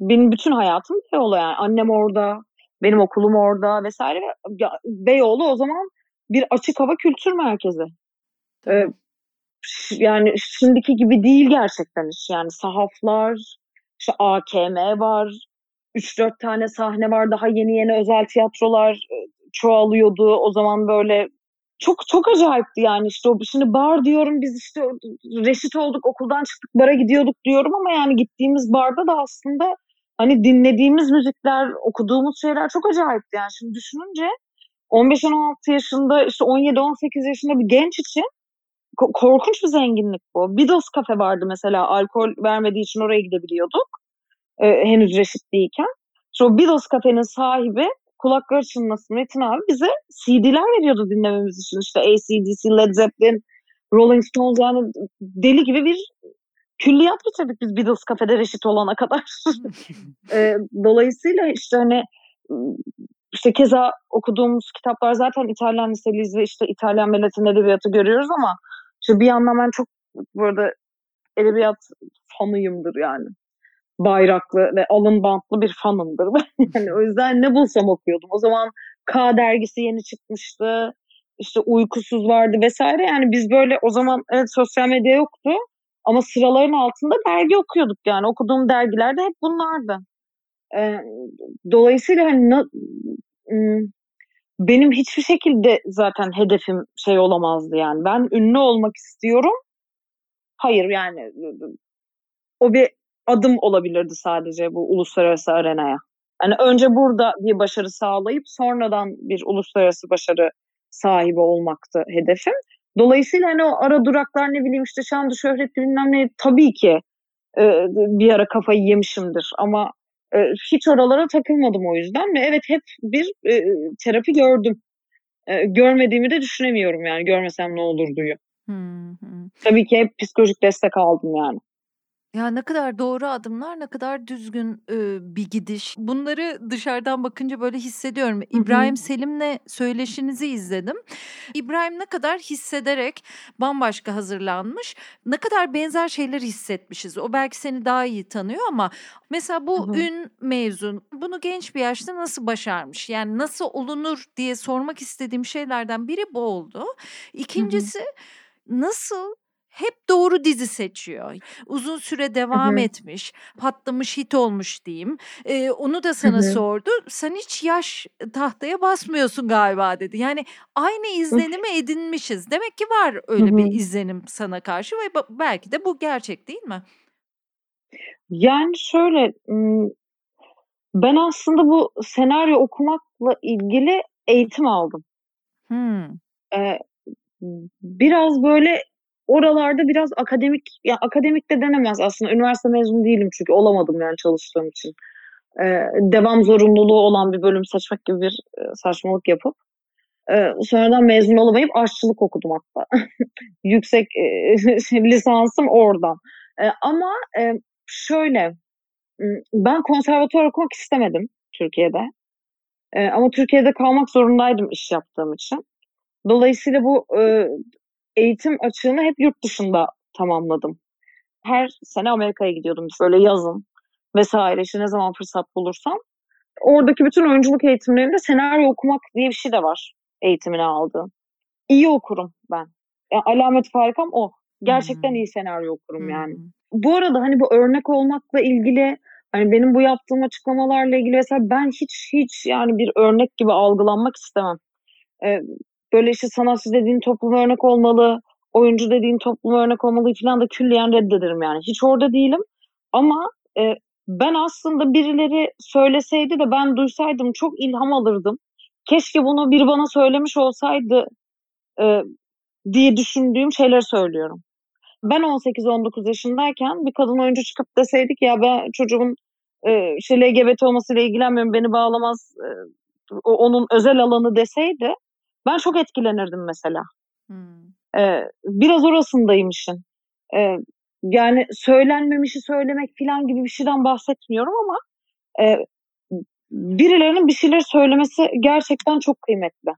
benim bütün hayatım Beyoğlu yani. Annem orada, benim okulum orada vesaire. Ya, Beyoğlu o zaman bir açık hava kültür merkezi. Ee, yani şimdiki gibi değil gerçekten iş. Yani sahaflar, işte AKM var, 3-4 tane sahne var. Daha yeni yeni özel tiyatrolar e, çoğalıyordu. O zaman böyle çok çok acayipti yani işte o şimdi bar diyorum biz işte reşit olduk okuldan çıktık bara gidiyorduk diyorum ama yani gittiğimiz barda da aslında hani dinlediğimiz müzikler okuduğumuz şeyler çok acayipti yani şimdi düşününce 15-16 yaşında işte 17-18 yaşında bir genç için ko- korkunç bir zenginlik bu. Beatles kafe vardı mesela alkol vermediği için oraya gidebiliyorduk e, henüz reşit değilken. İşte o Beatles kafenin sahibi kulakları çınlasın Metin abi bize CD'ler veriyordu dinlememiz için. İşte ACDC, Led Zeppelin, Rolling Stones yani deli gibi bir külliyat bitirdik biz Beatles kafede reşit olana kadar. <laughs> e, dolayısıyla işte hani işte keza okuduğumuz kitaplar zaten İtalyan liseliyiz ve işte İtalyan ve Latin edebiyatı görüyoruz ama işte bir yandan ben çok burada edebiyat fanıyımdır yani bayraklı ve alın bantlı bir fanımdır. <laughs> Yani o yüzden ne bulsam okuyordum. O zaman K dergisi yeni çıkmıştı. İşte uykusuz vardı vesaire. Yani biz böyle o zaman evet sosyal medya yoktu. Ama sıraların altında dergi okuyorduk yani. Okuduğum dergilerde hep bunlardı. Ee, dolayısıyla hani benim hiçbir şekilde zaten hedefim şey olamazdı yani. Ben ünlü olmak istiyorum. Hayır yani o bir adım olabilirdi sadece bu uluslararası arenaya. Yani önce burada bir başarı sağlayıp sonradan bir uluslararası başarı sahibi olmaktı hedefim. Dolayısıyla hani o ara duraklar ne bileyim işte şanlı şöhretli bilmem ne tabii ki e, bir ara kafayı yemişimdir ama e, hiç oralara takılmadım o yüzden ve evet hep bir e, terapi gördüm. E, görmediğimi de düşünemiyorum yani görmesem ne olur. Hmm, hmm. Tabii ki hep psikolojik destek aldım yani. Ya ne kadar doğru adımlar, ne kadar düzgün e, bir gidiş. Bunları dışarıdan bakınca böyle hissediyorum. İbrahim Selim'le söyleşinizi izledim. İbrahim ne kadar hissederek bambaşka hazırlanmış. Ne kadar benzer şeyler hissetmişiz. O belki seni daha iyi tanıyor ama mesela bu Hı hı. ün mezun bunu genç bir yaşta nasıl başarmış? Yani nasıl olunur diye sormak istediğim şeylerden biri bu oldu. İkincisi nasıl hep doğru dizi seçiyor. Uzun süre devam hı. etmiş, patlamış hit olmuş diyeyim. Ee, onu da sana hı. sordu. Sen hiç yaş tahtaya basmıyorsun galiba dedi. Yani aynı izlenimi edinmişiz. Demek ki var öyle Hı bir izlenim sana karşı ve belki de bu gerçek değil mi? Yani şöyle ben aslında bu senaryo okumakla ilgili eğitim aldım. Hmm. Ee, biraz böyle oralarda biraz akademik ya akademik de denemez aslında. Üniversite mezunu değilim çünkü olamadım yani çalıştığım için. E, devam zorunluluğu olan bir bölüm seçmek gibi bir saçmalık yapıp e, sonradan mezun olamayıp aşçılık okudum hatta. <laughs> Yüksek e, <laughs> lisansım oradan. E, ama e, şöyle ben konservatuvar okumak istemedim Türkiye'de. E, ama Türkiye'de kalmak zorundaydım iş yaptığım için. Dolayısıyla bu e, eğitim açığını hep yurt dışında tamamladım. Her sene Amerika'ya gidiyordum böyle yazın vesaire işte ne zaman fırsat bulursam. Oradaki bütün oyunculuk eğitimlerinde senaryo okumak diye bir şey de var eğitimini aldığım. İyi okurum ben. Yani alamet farikam o. Gerçekten hmm. iyi senaryo okurum hmm. yani. Bu arada hani bu örnek olmakla ilgili hani benim bu yaptığım açıklamalarla ilgili mesela ben hiç hiç yani bir örnek gibi algılanmak istemem. Ee, böyle işte sanatçı dediğin topluma örnek olmalı, oyuncu dediğin topluma örnek olmalı falan da külliyen reddederim yani. Hiç orada değilim. Ama e, ben aslında birileri söyleseydi de ben duysaydım çok ilham alırdım. Keşke bunu biri bana söylemiş olsaydı e, diye düşündüğüm şeyler söylüyorum. Ben 18-19 yaşındayken bir kadın oyuncu çıkıp deseydik ya ben çocuğumun e, işte LGBT olmasıyla ilgilenmiyorum beni bağlamaz e, onun özel alanı deseydi ben çok etkilenirdim mesela. Hmm. Ee, biraz orasındayım işin. Ee, yani söylenmemişi söylemek falan gibi bir şeyden bahsetmiyorum ama e, birilerinin bir şeyler söylemesi gerçekten çok kıymetli.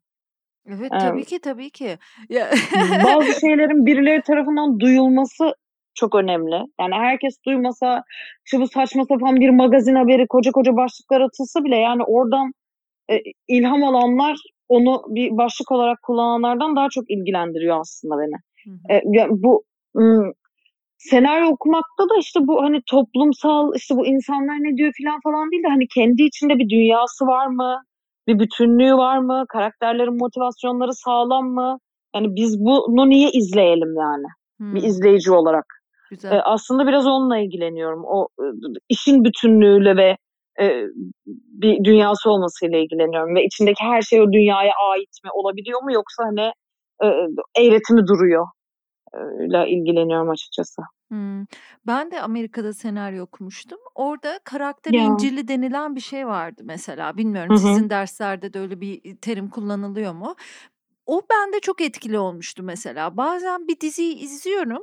Evet tabii ki tabii ki. <laughs> bazı şeylerin birileri tarafından duyulması çok önemli. Yani herkes duymasa işte bu saçma sapan bir magazin haberi koca koca başlıklar atılsa bile yani oradan e, ilham alanlar onu bir başlık olarak kullananlardan daha çok ilgilendiriyor aslında beni. Hı hı. E, bu ım, senaryo okumakta da işte bu hani toplumsal işte bu insanlar ne diyor falan falan değil de hani kendi içinde bir dünyası var mı? Bir bütünlüğü var mı? Karakterlerin motivasyonları sağlam mı? Yani biz bunu niye izleyelim yani? Hmm. Bir izleyici olarak. Güzel. Ee, aslında biraz onunla ilgileniyorum. O işin bütünlüğüyle ve e, bir dünyası olmasıyla ilgileniyorum ve içindeki her şey o dünyaya ait mi olabiliyor mu yoksa hani e, eğreti mi duruyor ile ilgileniyorum açıkçası. Hmm. Ben de Amerika'da senaryo okumuştum. Orada karakter ya. incili denilen bir şey vardı mesela. Bilmiyorum Hı-hı. sizin derslerde de öyle bir terim kullanılıyor mu? O bende çok etkili olmuştu mesela. Bazen bir diziyi izliyorum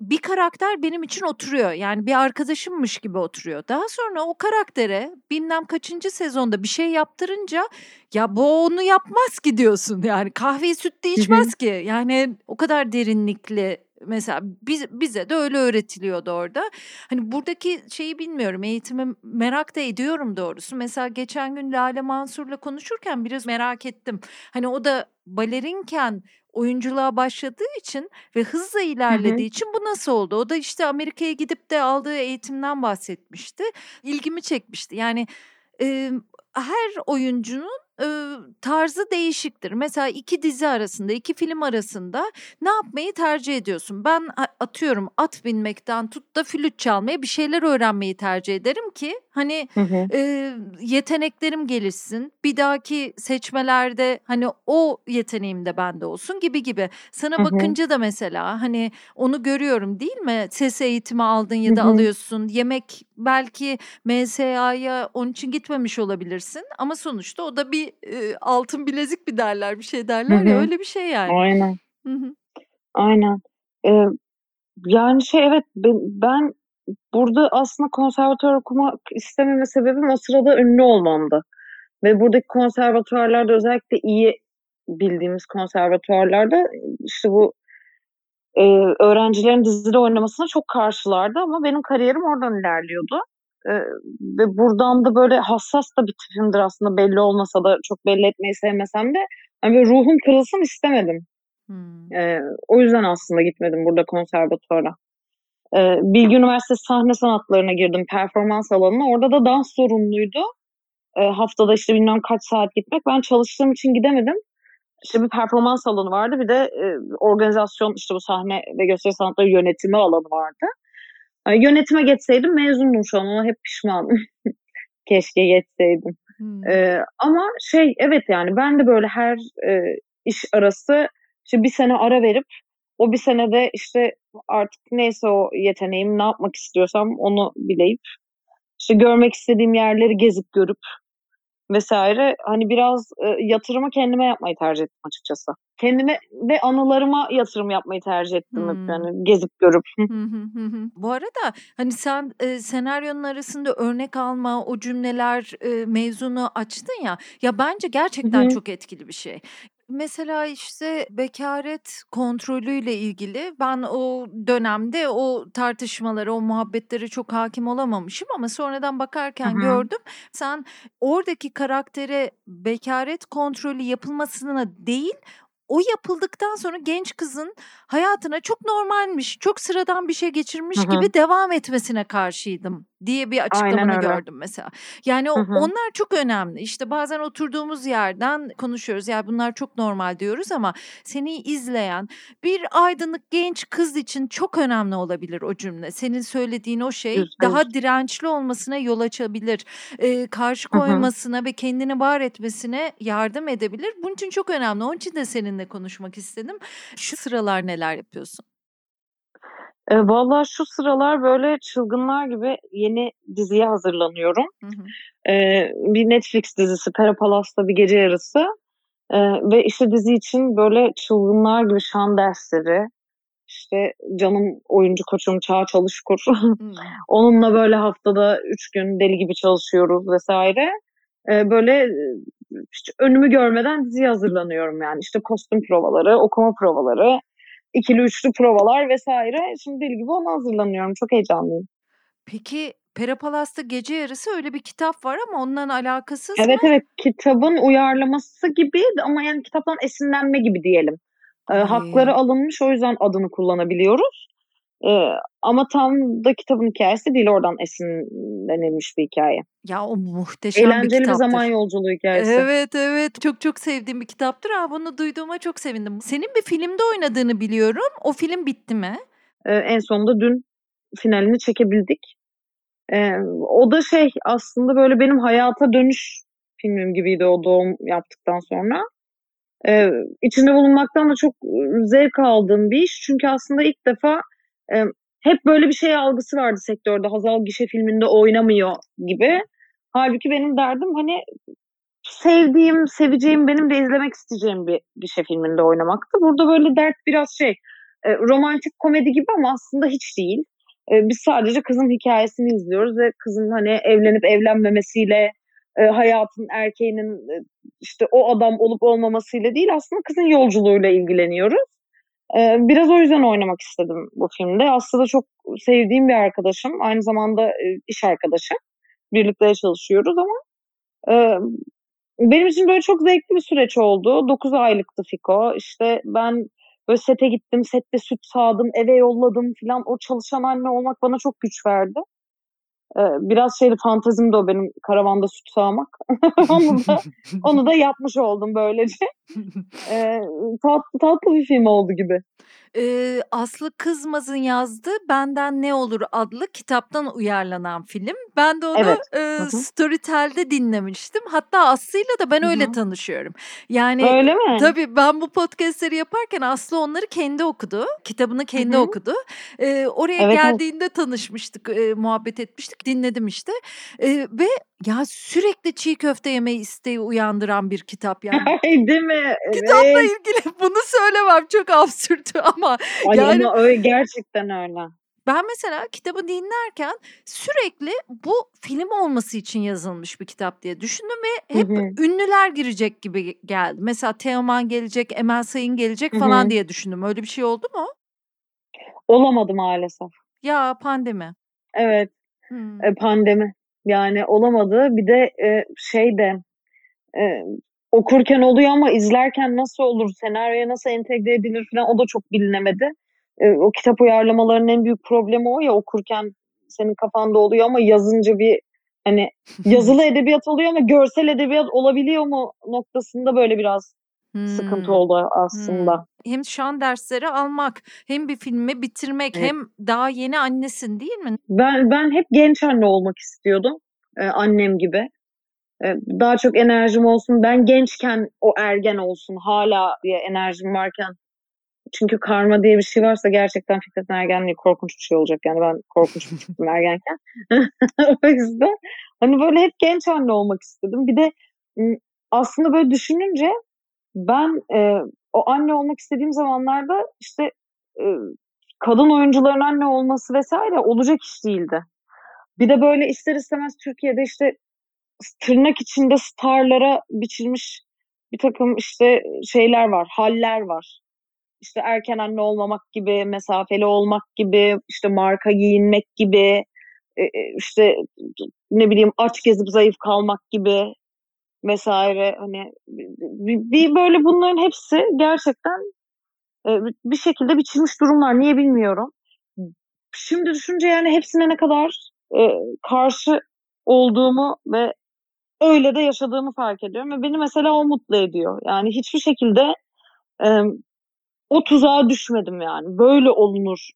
bir karakter benim için oturuyor. Yani bir arkadaşımmış gibi oturuyor. Daha sonra o karaktere bilmem kaçıncı sezonda bir şey yaptırınca ya bu onu yapmaz ki diyorsun. Yani kahveyi sütle içmez ki. Yani o kadar derinlikli mesela biz, bize de öyle öğretiliyordu orada. Hani buradaki şeyi bilmiyorum eğitimi merak da ediyorum doğrusu. Mesela geçen gün Lale Mansur'la konuşurken biraz merak ettim. Hani o da balerinken oyunculuğa başladığı için ve hızla ilerlediği hı hı. için bu nasıl oldu? O da işte Amerika'ya gidip de aldığı eğitimden bahsetmişti. İlgimi çekmişti. Yani e, her oyuncunun tarzı değişiktir. Mesela iki dizi arasında, iki film arasında ne yapmayı tercih ediyorsun? Ben atıyorum at binmekten tut da flüt çalmaya bir şeyler öğrenmeyi tercih ederim ki hani hı hı. E, yeteneklerim gelişsin. Bir dahaki seçmelerde hani o yeteneğim de bende olsun gibi gibi. Sana hı hı. bakınca da mesela hani onu görüyorum değil mi? Ses eğitimi aldın ya da hı hı. alıyorsun. Yemek belki MSA'ya onun için gitmemiş olabilirsin ama sonuçta o da bir e, altın bilezik bir derler bir şey derler Hı-hı. ya öyle bir şey yani. Aynen. Hı-hı. Aynen. Ee, yani şey evet ben, ben burada aslında konservatuar okumak istememe sebebim o sırada ünlü olmamdı. Ve buradaki konservatuarlarda özellikle iyi bildiğimiz konservatuarlarda işte bu e, öğrencilerin dizide oynamasına çok karşılardı ama benim kariyerim oradan ilerliyordu. Ee, ve buradan da böyle hassas da bir tipimdir aslında belli olmasa da çok belli etmeyi sevmesem de yani böyle ruhum kırılsın istemedim. Hmm. Ee, o yüzden aslında gitmedim burada konservatuara. Ee, Bilgi Üniversitesi sahne sanatlarına girdim performans alanına. Orada da dans sorumluydu. Ee, haftada işte bilmem kaç saat gitmek. Ben çalıştığım için gidemedim. İşte bir performans alanı vardı bir de e, organizasyon işte bu sahne ve gösteri sanatları yönetimi alanı vardı. Yönetime geçseydim mezundum şu an ona hep pişmanım. <laughs> Keşke geçseydim. Hmm. Ee, ama şey evet yani ben de böyle her e, iş arası işte bir sene ara verip o bir senede işte artık neyse o yeteneğim ne yapmak istiyorsam onu bileyip işte görmek istediğim yerleri gezip görüp vesaire hani biraz e, yatırımı kendime yapmayı tercih ettim açıkçası. Kendime ve anılarıma yatırım yapmayı tercih ettim hmm. yani gezip görüp. Bu arada hani sen e, senaryonun arasında örnek alma o cümleler e, mevzunu açtın ya ya bence gerçekten çok etkili bir şey. Mesela, işte, bekaret kontrolüyle ilgili ben o dönemde o tartışmalara, o muhabbetlere çok hakim olamamışım ama sonradan bakarken hı. gördüm. Sen oradaki karaktere bekaret kontrolü yapılmasına değil, o yapıldıktan sonra genç kızın hayatına çok normalmiş, çok sıradan bir şey geçirmiş Hı-hı. gibi devam etmesine karşıydım diye bir açıklamanı gördüm mesela. Yani o, onlar çok önemli. İşte bazen oturduğumuz yerden konuşuyoruz. Yani bunlar çok normal diyoruz ama seni izleyen bir aydınlık genç kız için çok önemli olabilir o cümle. Senin söylediğin o şey Güzel. daha dirençli olmasına yol açabilir. Ee, karşı koymasına Hı-hı. ve kendini var etmesine yardım edebilir. Bunun için çok önemli. Onun için de seninle konuşmak istedim. Şu sıralar neler yapıyorsun? E, Valla şu sıralar böyle çılgınlar gibi yeni diziye hazırlanıyorum. Hı hı. E, bir Netflix dizisi Pera Palas'ta bir gece yarısı. E, ve işte dizi için böyle çılgınlar gibi şan dersleri, işte canım oyuncu koçum Çağ Çalışkur. Hmm. <laughs> Onunla böyle haftada üç gün deli gibi çalışıyoruz vesaire. Ee, böyle işte önümü görmeden diziye hazırlanıyorum yani. İşte kostüm provaları, okuma provaları, ikili üçlü provalar vesaire. Şimdi deli gibi ona hazırlanıyorum. Çok heyecanlıyım. Peki Perapalas'ta Gece Yarısı öyle bir kitap var ama onunla alakasız Evet mı? evet kitabın uyarlaması gibi ama yani kitaptan esinlenme gibi diyelim. Ee, hakları alınmış o yüzden adını kullanabiliyoruz. Ee, ama tam da kitabın hikayesi değil oradan esinlenilmiş bir hikaye. Ya o muhteşem Eğlenceli bir kitaptır. bir zaman yolculuğu hikayesi. Evet evet çok çok sevdiğim bir kitaptır. Ha, bunu duyduğuma çok sevindim. Senin bir filmde oynadığını biliyorum. O film bitti mi? Ee, en sonunda dün finalini çekebildik. Ee, o da şey aslında böyle benim hayata dönüş filmim gibiydi o doğum yaptıktan sonra. Ee, içinde bulunmaktan da çok zevk aldığım bir iş. Çünkü aslında ilk defa e, hep böyle bir şey algısı vardı sektörde. Hazal gişe filminde oynamıyor gibi. Halbuki benim derdim hani sevdiğim, seveceğim, benim de izlemek isteyeceğim bir gişe filminde oynamaktı. Burada böyle dert biraz şey, e, romantik komedi gibi ama aslında hiç değil. E, biz sadece kızın hikayesini izliyoruz ve kızın hani evlenip evlenmemesiyle, e, hayatın erkeğinin e, işte o adam olup olmamasıyla değil aslında kızın yolculuğuyla ilgileniyoruz. Ee, biraz o yüzden oynamak istedim bu filmde. Aslında çok sevdiğim bir arkadaşım. Aynı zamanda e, iş arkadaşı. Birlikte çalışıyoruz ama e, benim için böyle çok zevkli bir süreç oldu. 9 aylıktı Fiko. İşte ben böyle sete gittim, sette süt sağdım, eve yolladım falan. O çalışan anne olmak bana çok güç verdi. Biraz şeyli fantazim de o benim karavanda süt sağmak. <laughs> onu, da, <laughs> onu da yapmış oldum böylece. Ee, tatlı, tatlı bir film oldu gibi. Ee, Aslı Kızmaz'ın yazdığı Benden Ne Olur adlı kitaptan uyarlanan film. Ben de onu evet. e, Storytel'de dinlemiştim. Hatta Aslı'yla da ben öyle Hı-hı. tanışıyorum. Yani öyle mi? Tabii ben bu podcastleri yaparken Aslı onları kendi okudu. Kitabını kendi Hı-hı. okudu. E, oraya evet, geldiğinde evet. tanışmıştık, e, muhabbet etmiştik. Dinledim işte. E, ve ya sürekli çiğ köfte yeme isteği uyandıran bir kitap <laughs> yani. Değil mi? Kitapla evet. ilgili <laughs> bunu söylemem çok absürt <laughs> ama Ay yani ama öyle gerçekten öyle. Ben mesela kitabı dinlerken sürekli bu film olması için yazılmış bir kitap diye düşündüm ve hep hı hı. ünlüler girecek gibi geldi. Mesela Teoman gelecek, Emel Sayın gelecek falan diye düşündüm. Öyle bir şey oldu mu? Olamadı maalesef. Ya pandemi. Evet. Hmm. pandemi. Yani olamadı. Bir de e, şey de e, okurken oluyor ama izlerken nasıl olur, senaryoya nasıl entegre edilir falan o da çok bilinemedi. E, o kitap uyarlamalarının en büyük problemi o ya okurken senin kafanda oluyor ama yazınca bir hani <laughs> yazılı edebiyat oluyor ama görsel edebiyat olabiliyor mu noktasında böyle biraz hmm. sıkıntı oldu aslında. Hmm. Hem şan dersleri almak, hem bir filmi bitirmek, evet. hem daha yeni annesin değil mi? Ben ben hep genç anne olmak istiyordum. Ee, annem gibi. Ee, daha çok enerjim olsun. Ben gençken o ergen olsun hala diye enerjim varken çünkü karma diye bir şey varsa gerçekten Fikret ergenliği korkunç bir şey olacak. Yani ben korkunç bir çıktım <laughs> ergenken. <laughs> o yüzden hani böyle hep genç anne olmak istedim. Bir de aslında böyle düşününce ben e, o anne olmak istediğim zamanlarda işte e, kadın oyuncuların anne olması vesaire olacak iş değildi. Bir de böyle ister istemez Türkiye'de işte tırnak içinde starlara biçilmiş bir takım işte şeyler var, haller var. İşte erken anne olmamak gibi, mesafeli olmak gibi, işte marka giyinmek gibi, e, e, işte ne bileyim aç gezip zayıf kalmak gibi vesaire hani bir böyle bunların hepsi gerçekten e, bir şekilde biçilmiş durumlar. Niye bilmiyorum. Şimdi düşünce yani hepsine ne kadar karşı olduğumu ve öyle de yaşadığımı fark ediyorum ve beni mesela o mutlu ediyor. Yani hiçbir şekilde e, o tuzağa düşmedim yani. Böyle olunur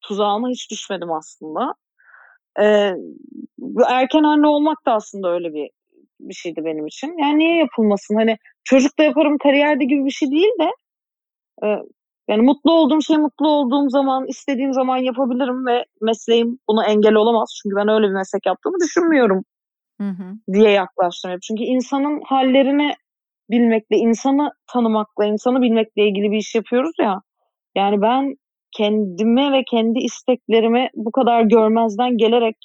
tuzağına hiç düşmedim aslında. E, erken anne olmak da aslında öyle bir bir şeydi benim için. Yani niye yapılmasın? Hani çocuk da yaparım kariyerde gibi bir şey değil de e, yani mutlu olduğum şey mutlu olduğum zaman istediğim zaman yapabilirim ve mesleğim buna engel olamaz. Çünkü ben öyle bir meslek yaptığımı düşünmüyorum hı hı. diye yaklaştım. Çünkü insanın hallerini bilmekle, insanı tanımakla, insanı bilmekle ilgili bir iş yapıyoruz ya. Yani ben kendime ve kendi isteklerimi bu kadar görmezden gelerek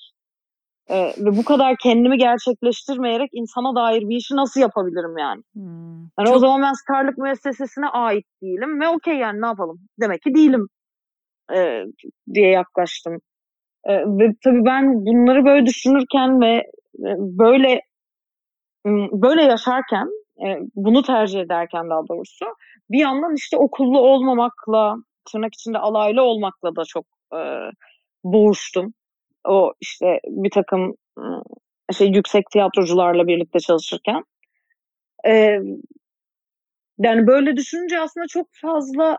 e, ve bu kadar kendimi gerçekleştirmeyerek insana dair bir işi nasıl yapabilirim yani? Hmm, yani çok... o zaman ben starlık müessesesine ait değilim ve okey yani ne yapalım? Demek ki değilim e, diye yaklaştım. E, ve tabii ben bunları böyle düşünürken ve e, böyle böyle yaşarken e, bunu tercih ederken daha doğrusu bir yandan işte okullu olmamakla tırnak içinde alaylı olmakla da çok e, boğuştum. O işte bir takım şey yüksek tiyatrocularla birlikte çalışırken. E, yani böyle düşününce aslında çok fazla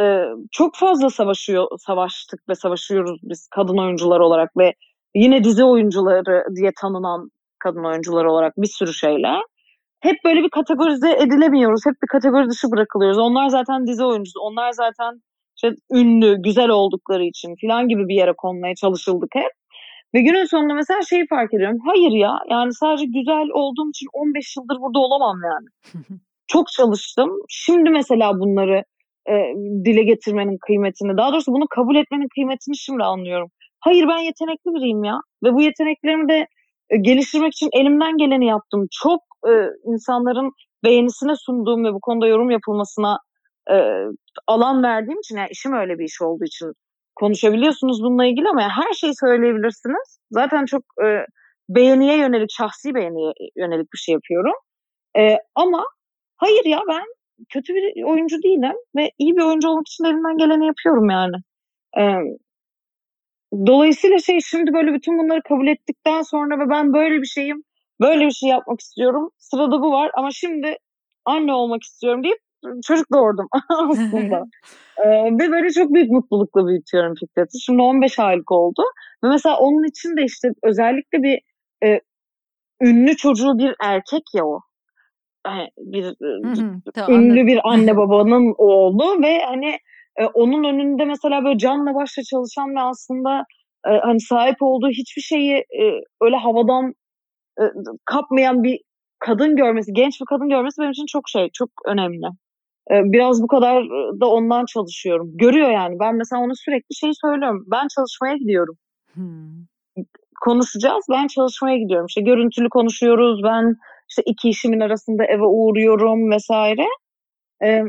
e, çok fazla savaşıyor savaştık ve savaşıyoruz biz kadın oyuncular olarak ve yine dizi oyuncuları diye tanınan kadın oyuncular olarak bir sürü şeyle hep böyle bir kategorize edilemiyoruz. Hep bir kategori dışı bırakılıyoruz. Onlar zaten dizi oyuncusu. Onlar zaten işte ünlü, güzel oldukları için falan gibi bir yere konmaya çalışıldık hep. Ve günün sonunda mesela şeyi fark ediyorum. Hayır ya yani sadece güzel olduğum için 15 yıldır burada olamam yani. <laughs> Çok çalıştım. Şimdi mesela bunları e, dile getirmenin kıymetini, daha doğrusu bunu kabul etmenin kıymetini şimdi anlıyorum. Hayır ben yetenekli biriyim ya. Ve bu yeteneklerimi de e, geliştirmek için elimden geleni yaptım. Çok e, insanların beğenisine sunduğum ve bu konuda yorum yapılmasına e, alan verdiğim için, yani işim öyle bir iş olduğu için konuşabiliyorsunuz bununla ilgili ama her şeyi söyleyebilirsiniz. Zaten çok e, beğeniye yönelik, şahsi beğeniye yönelik bir şey yapıyorum. E, ama hayır ya ben kötü bir oyuncu değilim ve iyi bir oyuncu olmak için elimden geleni yapıyorum yani. E, dolayısıyla şey şimdi böyle bütün bunları kabul ettikten sonra ve ben böyle bir şeyim, böyle bir şey yapmak istiyorum. Sırada bu var ama şimdi anne olmak istiyorum deyip çocuk doğurdum <laughs> aslında. <laughs> ee, ve böyle çok büyük mutlulukla büyütüyorum Fikret'i. Şimdi 15 aylık oldu. Ve mesela onun için de işte özellikle bir e, ünlü çocuğu bir erkek ya o. Yani bir hı hı, tamam, ünlü anladım. bir anne <laughs> babanın oğlu ve hani e, onun önünde mesela böyle canla başla çalışan ve aslında e, hani sahip olduğu hiçbir şeyi e, öyle havadan e, kapmayan bir kadın görmesi, genç bir kadın görmesi benim için çok şey, çok önemli. Ee, biraz bu kadar da ondan çalışıyorum. Görüyor yani. Ben mesela ona sürekli şey söylüyorum. Ben çalışmaya gidiyorum. Hmm. Konuşacağız. Ben çalışmaya gidiyorum. İşte görüntülü konuşuyoruz. Ben işte iki işimin arasında eve uğruyorum vesaire. Ee,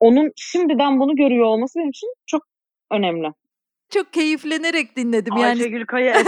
onun şimdiden bunu görüyor olması benim için çok önemli çok keyiflenerek dinledim. Yani Ayşegül Kaya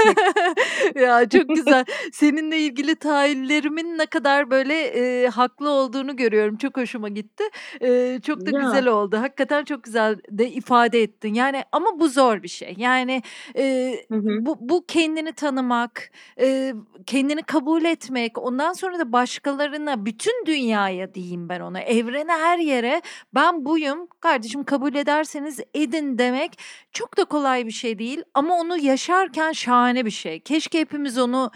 <laughs> ya çok güzel. Seninle ilgili tahayyüllerimin ne kadar böyle e, haklı olduğunu görüyorum. Çok hoşuma gitti. E, çok da ya. güzel oldu. Hakikaten çok güzel de ifade ettin. Yani ama bu zor bir şey. Yani e, bu, bu kendini tanımak, e, kendini kabul etmek, ondan sonra da başkalarına, bütün dünyaya diyeyim ben ona, evrene her yere ben buyum kardeşim kabul ederseniz edin demek çok da kolay kolay bir şey değil ama onu yaşarken şahane bir şey. Keşke hepimiz onu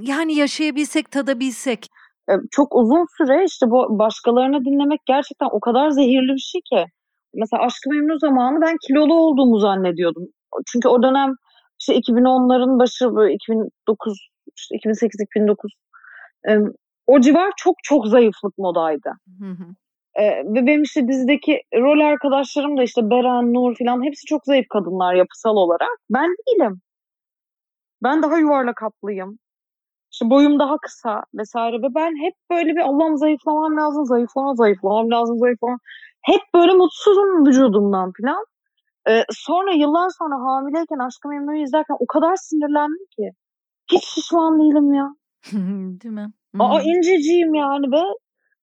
yani yaşayabilsek, tadabilsek. E, çok uzun süre işte bu başkalarını dinlemek gerçekten o kadar zehirli bir şey ki. Mesela Aşk-ı Memnu zamanı ben kilolu olduğumu zannediyordum. Çünkü o dönem işte 2010'ların başı 2009 işte 2008 2009 o civar çok çok zayıflık modaydı. Hı hı. Ee, ve benim işte dizideki rol arkadaşlarım da işte Beren, Nur falan hepsi çok zayıf kadınlar yapısal olarak. Ben değilim. Ben daha yuvarlak haplıyım. İşte boyum daha kısa vesaire ve ben hep böyle bir Allah'ım zayıflamam lazım, zayıflamam, zayıflamam lazım, zayıflamam. Hep böyle mutsuzum vücudumdan falan. Ee, sonra yıllar sonra hamileyken Aşkı Memnu'yu izlerken o kadar sinirlendim ki. Hiç şişman değilim ya. <laughs> Değil mi? Aa inceciyim yani ve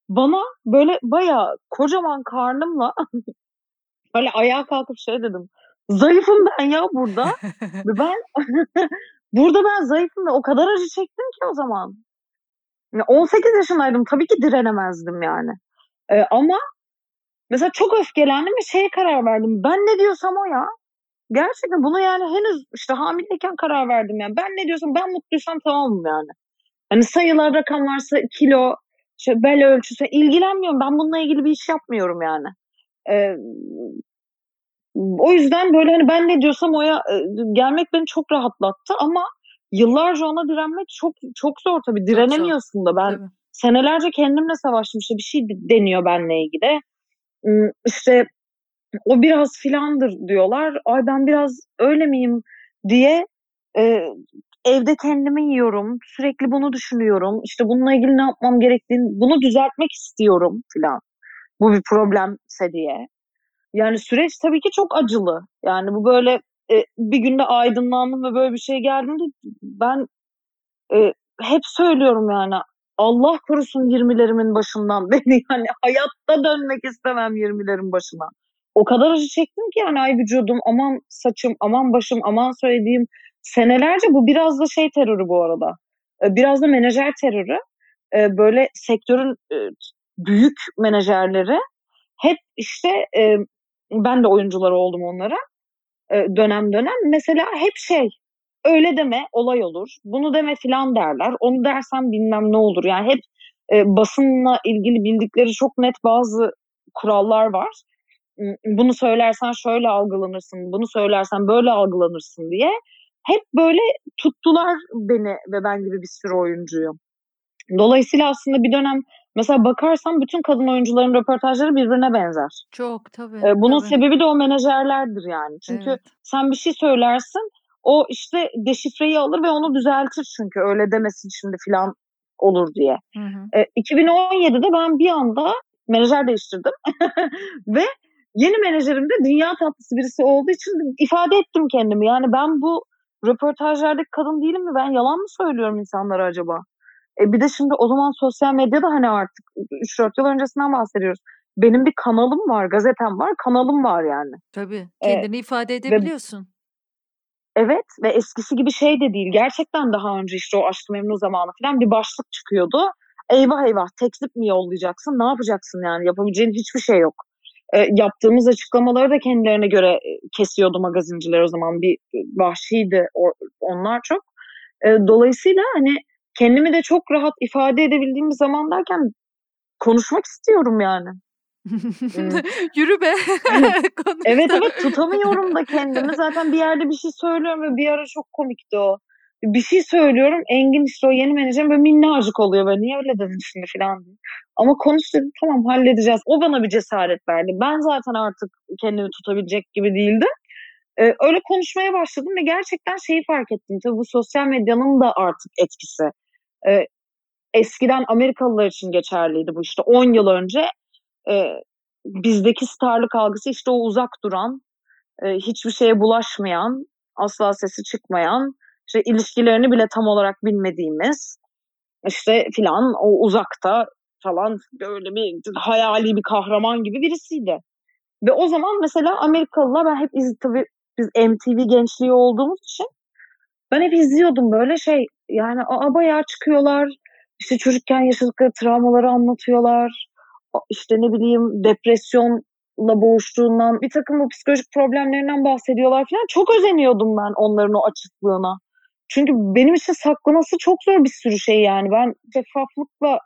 bana böyle bayağı kocaman karnımla <laughs> böyle ayağa kalkıp şey dedim. Zayıfım ben ya burada. ve <laughs> ben <laughs> burada ben zayıfım ve o kadar acı çektim ki o zaman. 18 yaşındaydım. Tabii ki direnemezdim yani. Ee, ama mesela çok öfkelendim ve şeye karar verdim. Ben ne diyorsam o ya. Gerçekten bunu yani henüz işte hamileyken karar verdim yani. Ben ne diyorsam ben mutluysam tamamım yani. Hani sayılar, rakam varsa kilo, işte bel ölçüsü ilgilenmiyorum. Ben bununla ilgili bir iş yapmıyorum yani. Ee, o yüzden böyle hani ben ne diyorsam oya gelmek beni çok rahatlattı ama yıllarca ona direnmek çok çok zor tabii. Direnemiyorsun da. Ben senelerce kendimle savaştım. İşte bir şey deniyor benle ilgili. İşte o biraz filandır diyorlar. Ay ben biraz öyle miyim diye e, evde kendimi yiyorum. Sürekli bunu düşünüyorum. İşte bununla ilgili ne yapmam gerektiğini, bunu düzeltmek istiyorum filan. Bu bir problemse diye. Yani süreç tabii ki çok acılı. Yani bu böyle e, bir günde aydınlandım ve böyle bir şey geldiğinde ben e, hep söylüyorum yani Allah korusun 20'lerimin başından <laughs> beni yani hayatta dönmek istemem 20'lerin başına. O kadar acı çektim ki yani ay vücudum, aman saçım, aman başım, aman söylediğim senelerce bu biraz da şey terörü bu arada. Biraz da menajer terörü. Böyle sektörün büyük menajerleri hep işte ben de oyuncular oldum onlara dönem dönem. Mesela hep şey öyle deme olay olur. Bunu deme filan derler. Onu dersem bilmem ne olur. Yani hep basınla ilgili bildikleri çok net bazı kurallar var. Bunu söylersen şöyle algılanırsın, bunu söylersen böyle algılanırsın diye hep böyle tuttular beni ve ben gibi bir sürü oyuncuyu. Dolayısıyla aslında bir dönem mesela bakarsan bütün kadın oyuncuların röportajları birbirine benzer. Çok tabii. Ee, bunun tabii. sebebi de o menajerlerdir yani. Çünkü evet. sen bir şey söylersin o işte deşifreyi alır ve onu düzeltir çünkü öyle demesin şimdi filan olur diye. Hı hı. Ee, 2017'de ben bir anda menajer değiştirdim <laughs> ve yeni menajerim de dünya tatlısı birisi olduğu için ifade ettim kendimi. Yani ben bu röportajlardaki kadın değilim mi? Ben yalan mı söylüyorum insanlara acaba? E bir de şimdi o zaman sosyal medyada hani artık 3-4 yıl öncesinden bahsediyoruz. Benim bir kanalım var, gazetem var, kanalım var yani. Tabii. E, kendini ee, ifade edebiliyorsun. Ve, evet ve eskisi gibi şey de değil. Gerçekten daha önce işte o Aşk Memnu zamanı falan bir başlık çıkıyordu. Eyvah eyvah teklif mi yollayacaksın? Ne yapacaksın yani? Yapabileceğin hiçbir şey yok e, yaptığımız açıklamaları da kendilerine göre e, kesiyordu magazinciler o zaman. Bir e, vahşiydi o, onlar çok. E, dolayısıyla hani kendimi de çok rahat ifade edebildiğim bir zaman derken konuşmak istiyorum yani. <laughs> Yürü be. <laughs> evet evet tutamıyorum da kendimi. Zaten bir yerde bir şey söylüyorum ve bir ara çok komikti o bir şey söylüyorum. Engin işte o yeni menajerim böyle minnacık oluyor böyle. Niye öyle dedin şimdi falan diye. Ama konuş dedim tamam halledeceğiz. O bana bir cesaret verdi. Ben zaten artık kendimi tutabilecek gibi değildim. Ee, öyle konuşmaya başladım ve gerçekten şeyi fark ettim. Tabii bu sosyal medyanın da artık etkisi. Ee, eskiden Amerikalılar için geçerliydi bu işte 10 yıl önce. E, bizdeki starlık algısı işte o uzak duran, e, hiçbir şeye bulaşmayan, asla sesi çıkmayan, işte ilişkilerini bile tam olarak bilmediğimiz işte filan o uzakta falan böyle bir hayali bir kahraman gibi birisiydi. Ve o zaman mesela Amerikalılar ben hep iz, tabii biz MTV gençliği olduğumuz için ben hep izliyordum böyle şey yani a, bayağı çıkıyorlar işte çocukken yaşadıkları travmaları anlatıyorlar işte ne bileyim depresyonla boğuştuğundan bir takım bu psikolojik problemlerinden bahsediyorlar falan çok özeniyordum ben onların o açıklığına. Çünkü benim için saklaması çok zor bir sürü şey yani. Ben şeffaflıkla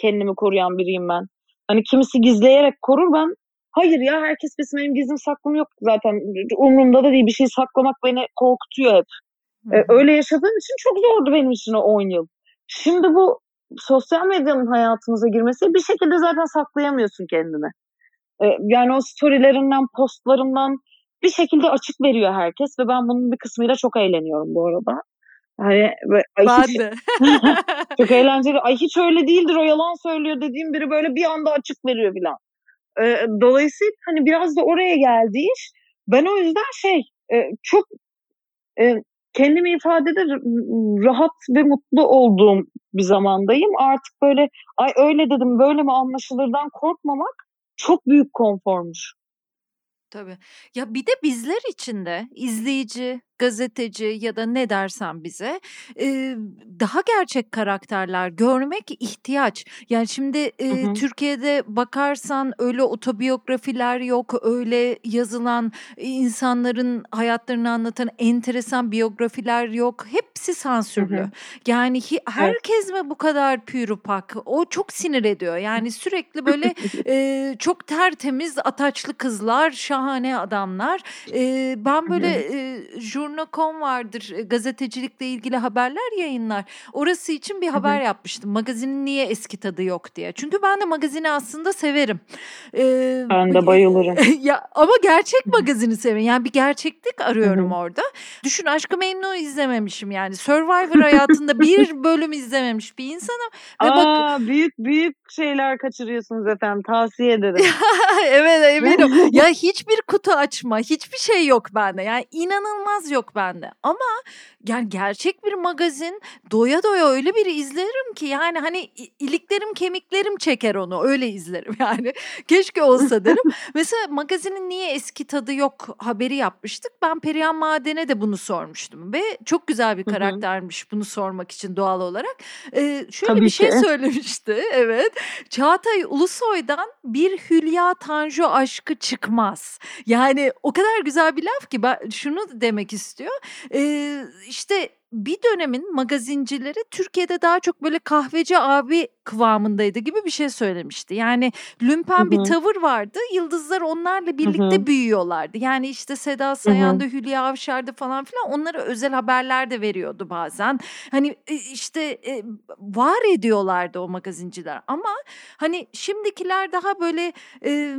kendimi koruyan biriyim ben. Hani kimisi gizleyerek korur ben hayır ya herkes bizim benim gizlim saklım yok zaten umurumda da değil bir şey saklamak beni korkutuyor hep. Ee, öyle yaşadığım için çok zordu benim için o 10 yıl. Şimdi bu sosyal medyanın hayatımıza girmesi bir şekilde zaten saklayamıyorsun kendini. Ee, yani o storylerinden, postlarından bir şekilde açık veriyor herkes ve ben bunun bir kısmıyla çok eğleniyorum bu arada. Hani ay ben hiç, de. <laughs> çok <laughs> eğlenceli. Ay hiç öyle değildir o yalan söylüyor dediğim biri böyle bir anda açık veriyor filan. Ee, dolayısıyla hani biraz da oraya geldi iş. Ben o yüzden şey e, çok e, kendimi ifadede rahat ve mutlu olduğum bir zamandayım. Artık böyle ay öyle dedim böyle mi anlaşılırdan korkmamak çok büyük konformuş. Tabii. Ya bir de bizler için de izleyici, gazeteci ya da ne dersen bize e, daha gerçek karakterler görmek ihtiyaç. Yani şimdi e, hı hı. Türkiye'de bakarsan öyle otobiyografiler yok, öyle yazılan insanların hayatlarını anlatan enteresan biyografiler yok. Hepsi sansürlü. Hı hı. Yani hi, herkes evet. mi bu kadar pürüpak? O çok sinir ediyor. Yani sürekli böyle <laughs> e, çok tertemiz ataçlı kızlar, şahane adamlar. E, ben böyle e, Journa.com vardır gazetecilikle ilgili haberler yayınlar. Orası için bir haber Hı-hı. yapmıştım. Magazinin niye eski tadı yok diye. Çünkü ben de magazini aslında severim. Ee, ben de bayılırım. <laughs> ya ama gerçek magazini severim. Yani bir gerçeklik arıyorum Hı-hı. orada. Düşün Aşkı Memnu izlememişim yani. Survivor hayatında bir <laughs> bölüm izlememiş bir insanım. Ve Aa, bak büyük büyük şeyler kaçırıyorsunuz efendim. Tavsiye ederim. <laughs> evet eminim. ya hiçbir kutu açma, hiçbir şey yok bende. Yani inanılmaz yok bende. Ama yani gerçek bir magazin doya doya öyle bir izlerim ki yani hani iliklerim kemiklerim çeker onu öyle izlerim <laughs> yani. Keşke olsa derim. <laughs> Mesela magazinin niye eski tadı yok haberi yapmıştık. Ben Perihan Maden'e de bunu sormuştum ve çok güzel bir karaktermiş bunu sormak için doğal olarak. Ee, şöyle Tabii bir şey <laughs> söylemişti. Evet. Çağatay Ulusoy'dan bir Hülya Tanju aşkı çıkmaz. Yani o kadar güzel bir laf ki ben şunu demek istiyor. Ee, işte bir dönemin magazincileri Türkiye'de daha çok böyle kahveci abi kıvamındaydı gibi bir şey söylemişti. Yani lümpen Hı-hı. bir tavır vardı. Yıldızlar onlarla birlikte Hı-hı. büyüyorlardı. Yani işte Seda Sayan'da, Hülya Avşar'da falan filan onlara özel haberler de veriyordu bazen. Hani e, işte e, var ediyorlardı o magazinciler. Ama hani şimdikiler daha böyle e,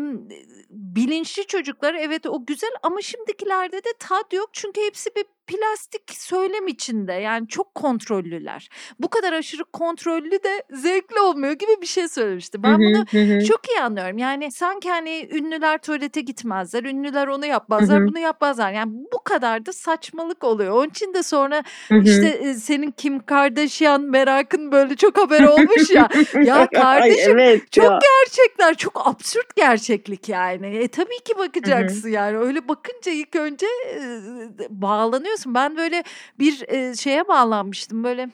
bilinçli çocuklar. Evet o güzel ama şimdikilerde de tat yok. Çünkü hepsi bir plastik söylem içinde yani çok kontrollüler. Bu kadar aşırı kontrollü de zevkli olmuyor gibi bir şey söylemişti. Ben bunu çok iyi anlıyorum. Yani sanki hani ünlüler tuvalete gitmezler, ünlüler onu yapmazlar, bunu yapmazlar. Yani bu kadar da saçmalık oluyor. Onun için de sonra işte senin Kim Kardashian merakın böyle çok haber olmuş ya. <laughs> ya kardeşim Ay, evet çok ya. gerçekler, çok absürt gerçeklik yani. E tabii ki bakacaksın yani. Öyle bakınca ilk önce e, bağlanıyorsun. Ben böyle bir e, şeye bağlanmıştım. Böyle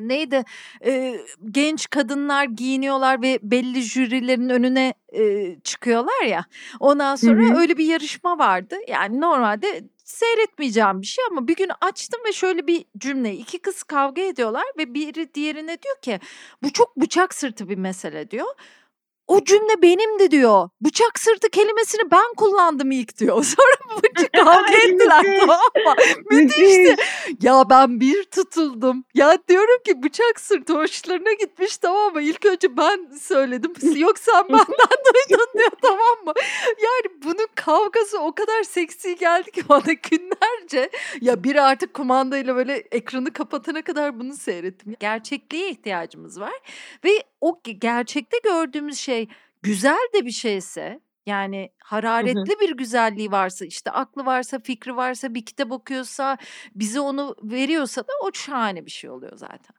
neydi e, genç kadınlar giyiniyorlar ve belli jürilerin önüne e, çıkıyorlar ya ondan sonra hı hı. öyle bir yarışma vardı yani normalde seyretmeyeceğim bir şey ama bir gün açtım ve şöyle bir cümle iki kız kavga ediyorlar ve biri diğerine diyor ki bu çok bıçak sırtı bir mesele diyor o cümle benimdi diyor. Bıçak sırtı kelimesini ben kullandım ilk diyor. <laughs> Sonra bıçak <laughs> kavga ettiler tamam mı? Müthişti. Ya ben bir tutuldum. Ya diyorum ki bıçak sırtı hoşlarına gitmiş tamam mı? İlk önce ben söyledim. <laughs> Yok sen benden duydun diyor tamam mı? Yani bunun kavgası o kadar seksi geldi ki bana günlerce. Ya biri artık kumandayla böyle ekranı kapatana kadar bunu seyrettim. Gerçekliğe ihtiyacımız var. Ve o gerçekte gördüğümüz şey güzel de bir şeyse yani hararetli hı hı. bir güzelliği varsa işte aklı varsa fikri varsa bir kitap okuyorsa bize onu veriyorsa da o şahane bir şey oluyor zaten.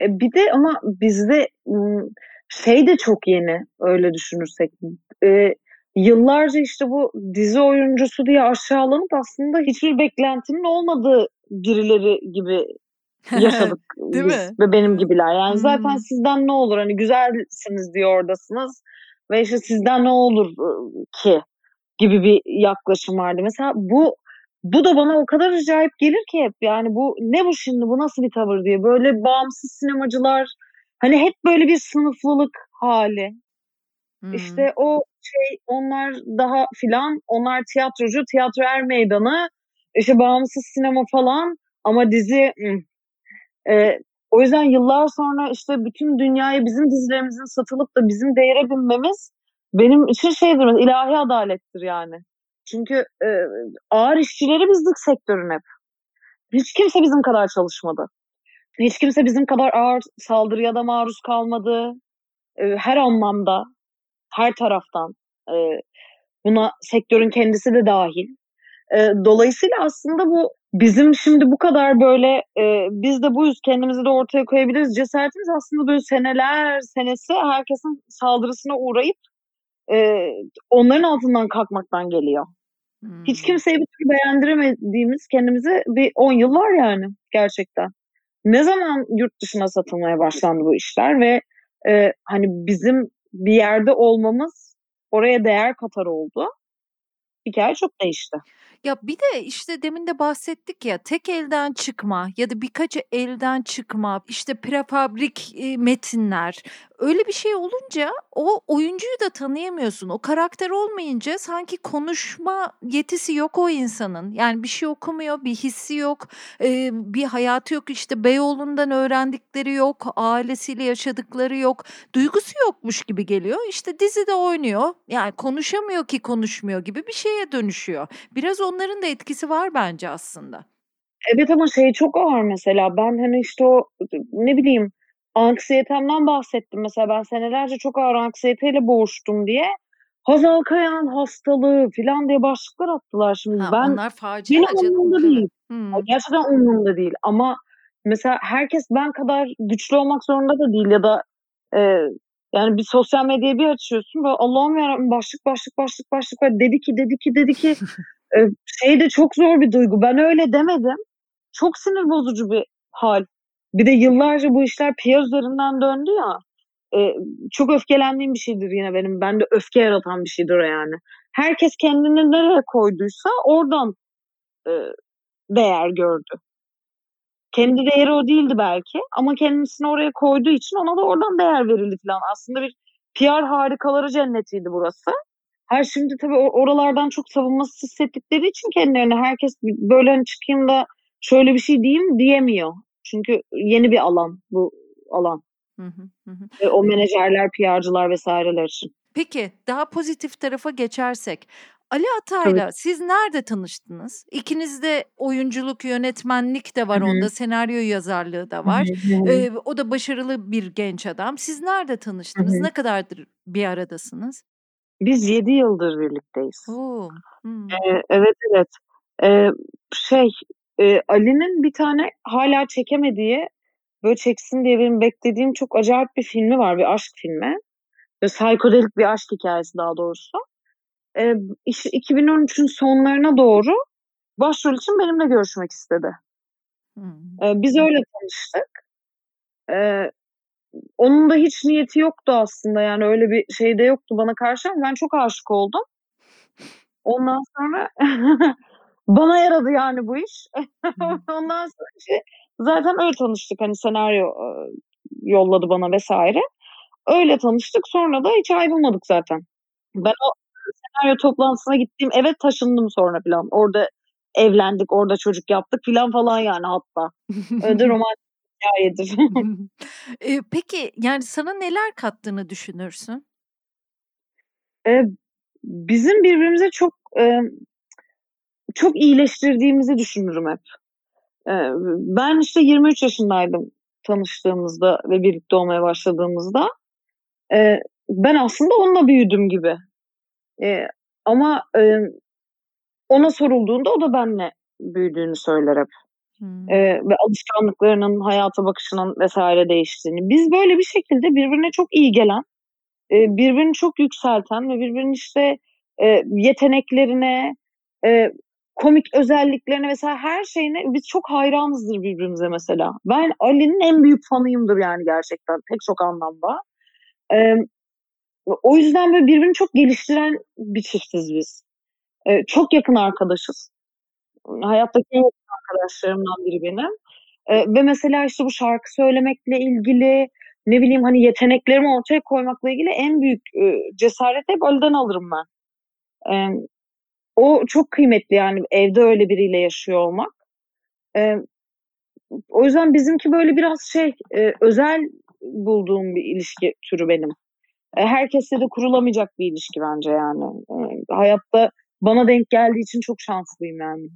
E bir de ama bizde şey de çok yeni öyle düşünürsek. E, yıllarca işte bu dizi oyuncusu diye aşağılanıp aslında hiçbir beklentinin olmadığı birileri gibi yaşadık <laughs> Değil biz mi? ve benim gibiler. Yani hmm. zaten sizden ne olur hani güzelsiniz diyor oradasınız ve işte sizden ne olur ki gibi bir yaklaşım vardı. Mesela bu bu da bana o kadar acayip gelir ki hep yani bu ne bu şimdi bu nasıl bir tavır diye böyle bağımsız sinemacılar Hani hep böyle bir sınıflılık hali. Hmm. İşte o şey onlar daha filan onlar tiyatrocu tiyatro er meydanı işte bağımsız sinema falan ama dizi e, o yüzden yıllar sonra işte bütün dünyaya bizim dizilerimizin satılıp da bizim değere binmemiz benim için şeydir ilahi adalettir yani. Çünkü e, ağır işçileri bizdik sektörün hep. Hiç kimse bizim kadar çalışmadı. Hiç kimse bizim kadar ağır saldırıya da maruz kalmadı. E, her anlamda, her taraftan. E, buna sektörün kendisi de dahil. E, dolayısıyla aslında bu bizim şimdi bu kadar böyle e, biz de buyuz kendimizi de ortaya koyabiliriz. Cesaretimiz aslında böyle seneler senesi herkesin saldırısına uğrayıp e, onların altından kalkmaktan geliyor. Hmm. Hiç kimseye bir türlü beğendiremediğimiz kendimize bir 10 yıl var yani gerçekten. Ne zaman yurt dışına satılmaya başlandı bu işler ve e, hani bizim bir yerde olmamız oraya değer katar oldu. Hikaye çok değişti. Ya bir de işte demin de bahsettik ya tek elden çıkma ya da birkaç elden çıkma işte prefabrik metinler öyle bir şey olunca o oyuncuyu da tanıyamıyorsun. O karakter olmayınca sanki konuşma yetisi yok o insanın. Yani bir şey okumuyor, bir hissi yok, bir hayatı yok. İşte Beyoğlu'ndan öğrendikleri yok, ailesiyle yaşadıkları yok, duygusu yokmuş gibi geliyor. İşte dizide oynuyor. Yani konuşamıyor ki konuşmuyor gibi bir şeye dönüşüyor. Biraz onların da etkisi var bence aslında. Evet ama şey çok ağır mesela. Ben hani işte o ne bileyim anksiyetemden bahsettim. Mesela ben senelerce çok ağır anksiyeteyle boğuştum diye. Hazal Kaya'nın hastalığı falan diye başlıklar attılar şimdi. Ha, ben onlar facia benim umurumda değil. Hmm. Gerçekten umurumda değil. Ama mesela herkes ben kadar güçlü olmak zorunda da değil ya da e, yani bir sosyal medyayı bir açıyorsun böyle Allah'ım yarabbim başlık başlık başlık başlık böyle dedi ki dedi ki dedi ki <laughs> e, şey de çok zor bir duygu. Ben öyle demedim. Çok sinir bozucu bir hal. Bir de yıllarca bu işler PR üzerinden döndü ya. E, çok öfkelendiğim bir şeydir yine benim. Bende öfke yaratan bir şeydir o yani. Herkes kendini nereye koyduysa oradan e, değer gördü. Kendi değeri o değildi belki ama kendisini oraya koyduğu için ona da oradan değer verildi falan. Aslında bir PR harikaları cennetiydi burası. Her şimdi tabii oralardan çok savunmasız hissettikleri için kendilerine herkes böyle hani çıkayım da şöyle bir şey diyeyim diyemiyor. Çünkü yeni bir alan bu alan. Hı hı hı. o menajerler, PR'cılar vesaireler için. Peki daha pozitif tarafa geçersek. Ali Atay'la evet. siz nerede tanıştınız? İkiniz de oyunculuk, yönetmenlik de var Hı-hı. onda, senaryo yazarlığı da var. Ee, o da başarılı bir genç adam. Siz nerede tanıştınız? Hı-hı. Ne kadardır bir aradasınız? Biz 7 yıldır birlikteyiz. Oo. Ee, evet evet. Ee, şey e, Ali'nin bir tane hala çekemediği böyle çeksin diye benim beklediğim çok acayip bir filmi var. Bir aşk filmi. Ve psikodelik bir aşk hikayesi daha doğrusu. E, işte 2013'ün sonlarına doğru başrol için benimle görüşmek istedi. Hmm. E, biz öyle tanıştık. E, onun da hiç niyeti yoktu aslında yani öyle bir şey de yoktu bana karşı ama ben çok aşık oldum. Ondan sonra <laughs> bana yaradı yani bu iş. <laughs> Ondan sonra zaten öyle tanıştık hani senaryo yolladı bana vesaire. Öyle tanıştık sonra da hiç ayrılmadık zaten. Ben o senaryo toplantısına gittiğim eve taşındım sonra falan. Orada evlendik, orada çocuk yaptık falan falan yani hatta. Öyle <laughs> romantik hikayedir. <laughs> e, peki yani sana neler kattığını düşünürsün? E, bizim birbirimize çok e, çok iyileştirdiğimizi düşünürüm hep. E, ben işte 23 yaşındaydım tanıştığımızda ve birlikte olmaya başladığımızda. E, ben aslında onunla büyüdüm gibi. E, ama ona sorulduğunda o da benle büyüdüğünü söyler hep. Hmm. Ve alışkanlıklarının, hayata bakışının vesaire değiştiğini. Biz böyle bir şekilde birbirine çok iyi gelen, e, birbirini çok yükselten ve birbirinin işte e, yeteneklerine, e, komik özelliklerine mesela her şeyine biz çok hayranızdır birbirimize mesela. Ben Ali'nin en büyük fanıyımdır yani gerçekten pek çok anlamda. Ee, o yüzden böyle birbirini çok geliştiren bir çiftiz biz. Ee, çok yakın arkadaşız. Hayattaki en yakın arkadaşlarımdan biri benim. Ee, ve mesela işte bu şarkı söylemekle ilgili ne bileyim hani yeteneklerimi ortaya koymakla ilgili en büyük e, cesareti hep Ali'den alırım ben. E, o çok kıymetli yani evde öyle biriyle yaşıyor olmak. E, o yüzden bizimki böyle biraz şey e, özel bulduğum bir ilişki türü benim. E, herkesle de kurulamayacak bir ilişki bence yani. E, hayatta bana denk geldiği için çok şanslıyım yani.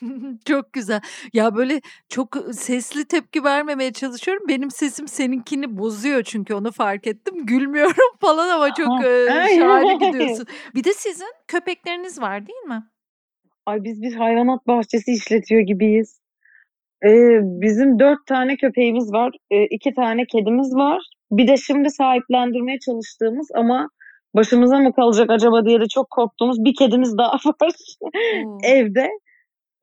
<laughs> Çok güzel. Ya, böyle, çok, sesli tepki vermemeye çalışıyorum. Benim sesim seninkini bozuyor çünkü onu fark ettim. <laughs> Gülmüyorum falan ama çok, şahane <laughs> gidiyorsun. Bir de sizin köpekleriniz var, değil mi? Ay, biz bir hayvanat bahçesi işletiyor gibiyiz. Eee, bizim 4 tane köpeğimiz var. Eee, 2 tane kedimiz var. Bir de şimdi sahiplendirmeye çalıştığımız ama başımıza mı kalacak acaba diye de çok korktuğumuz bir kedimiz daha var evde.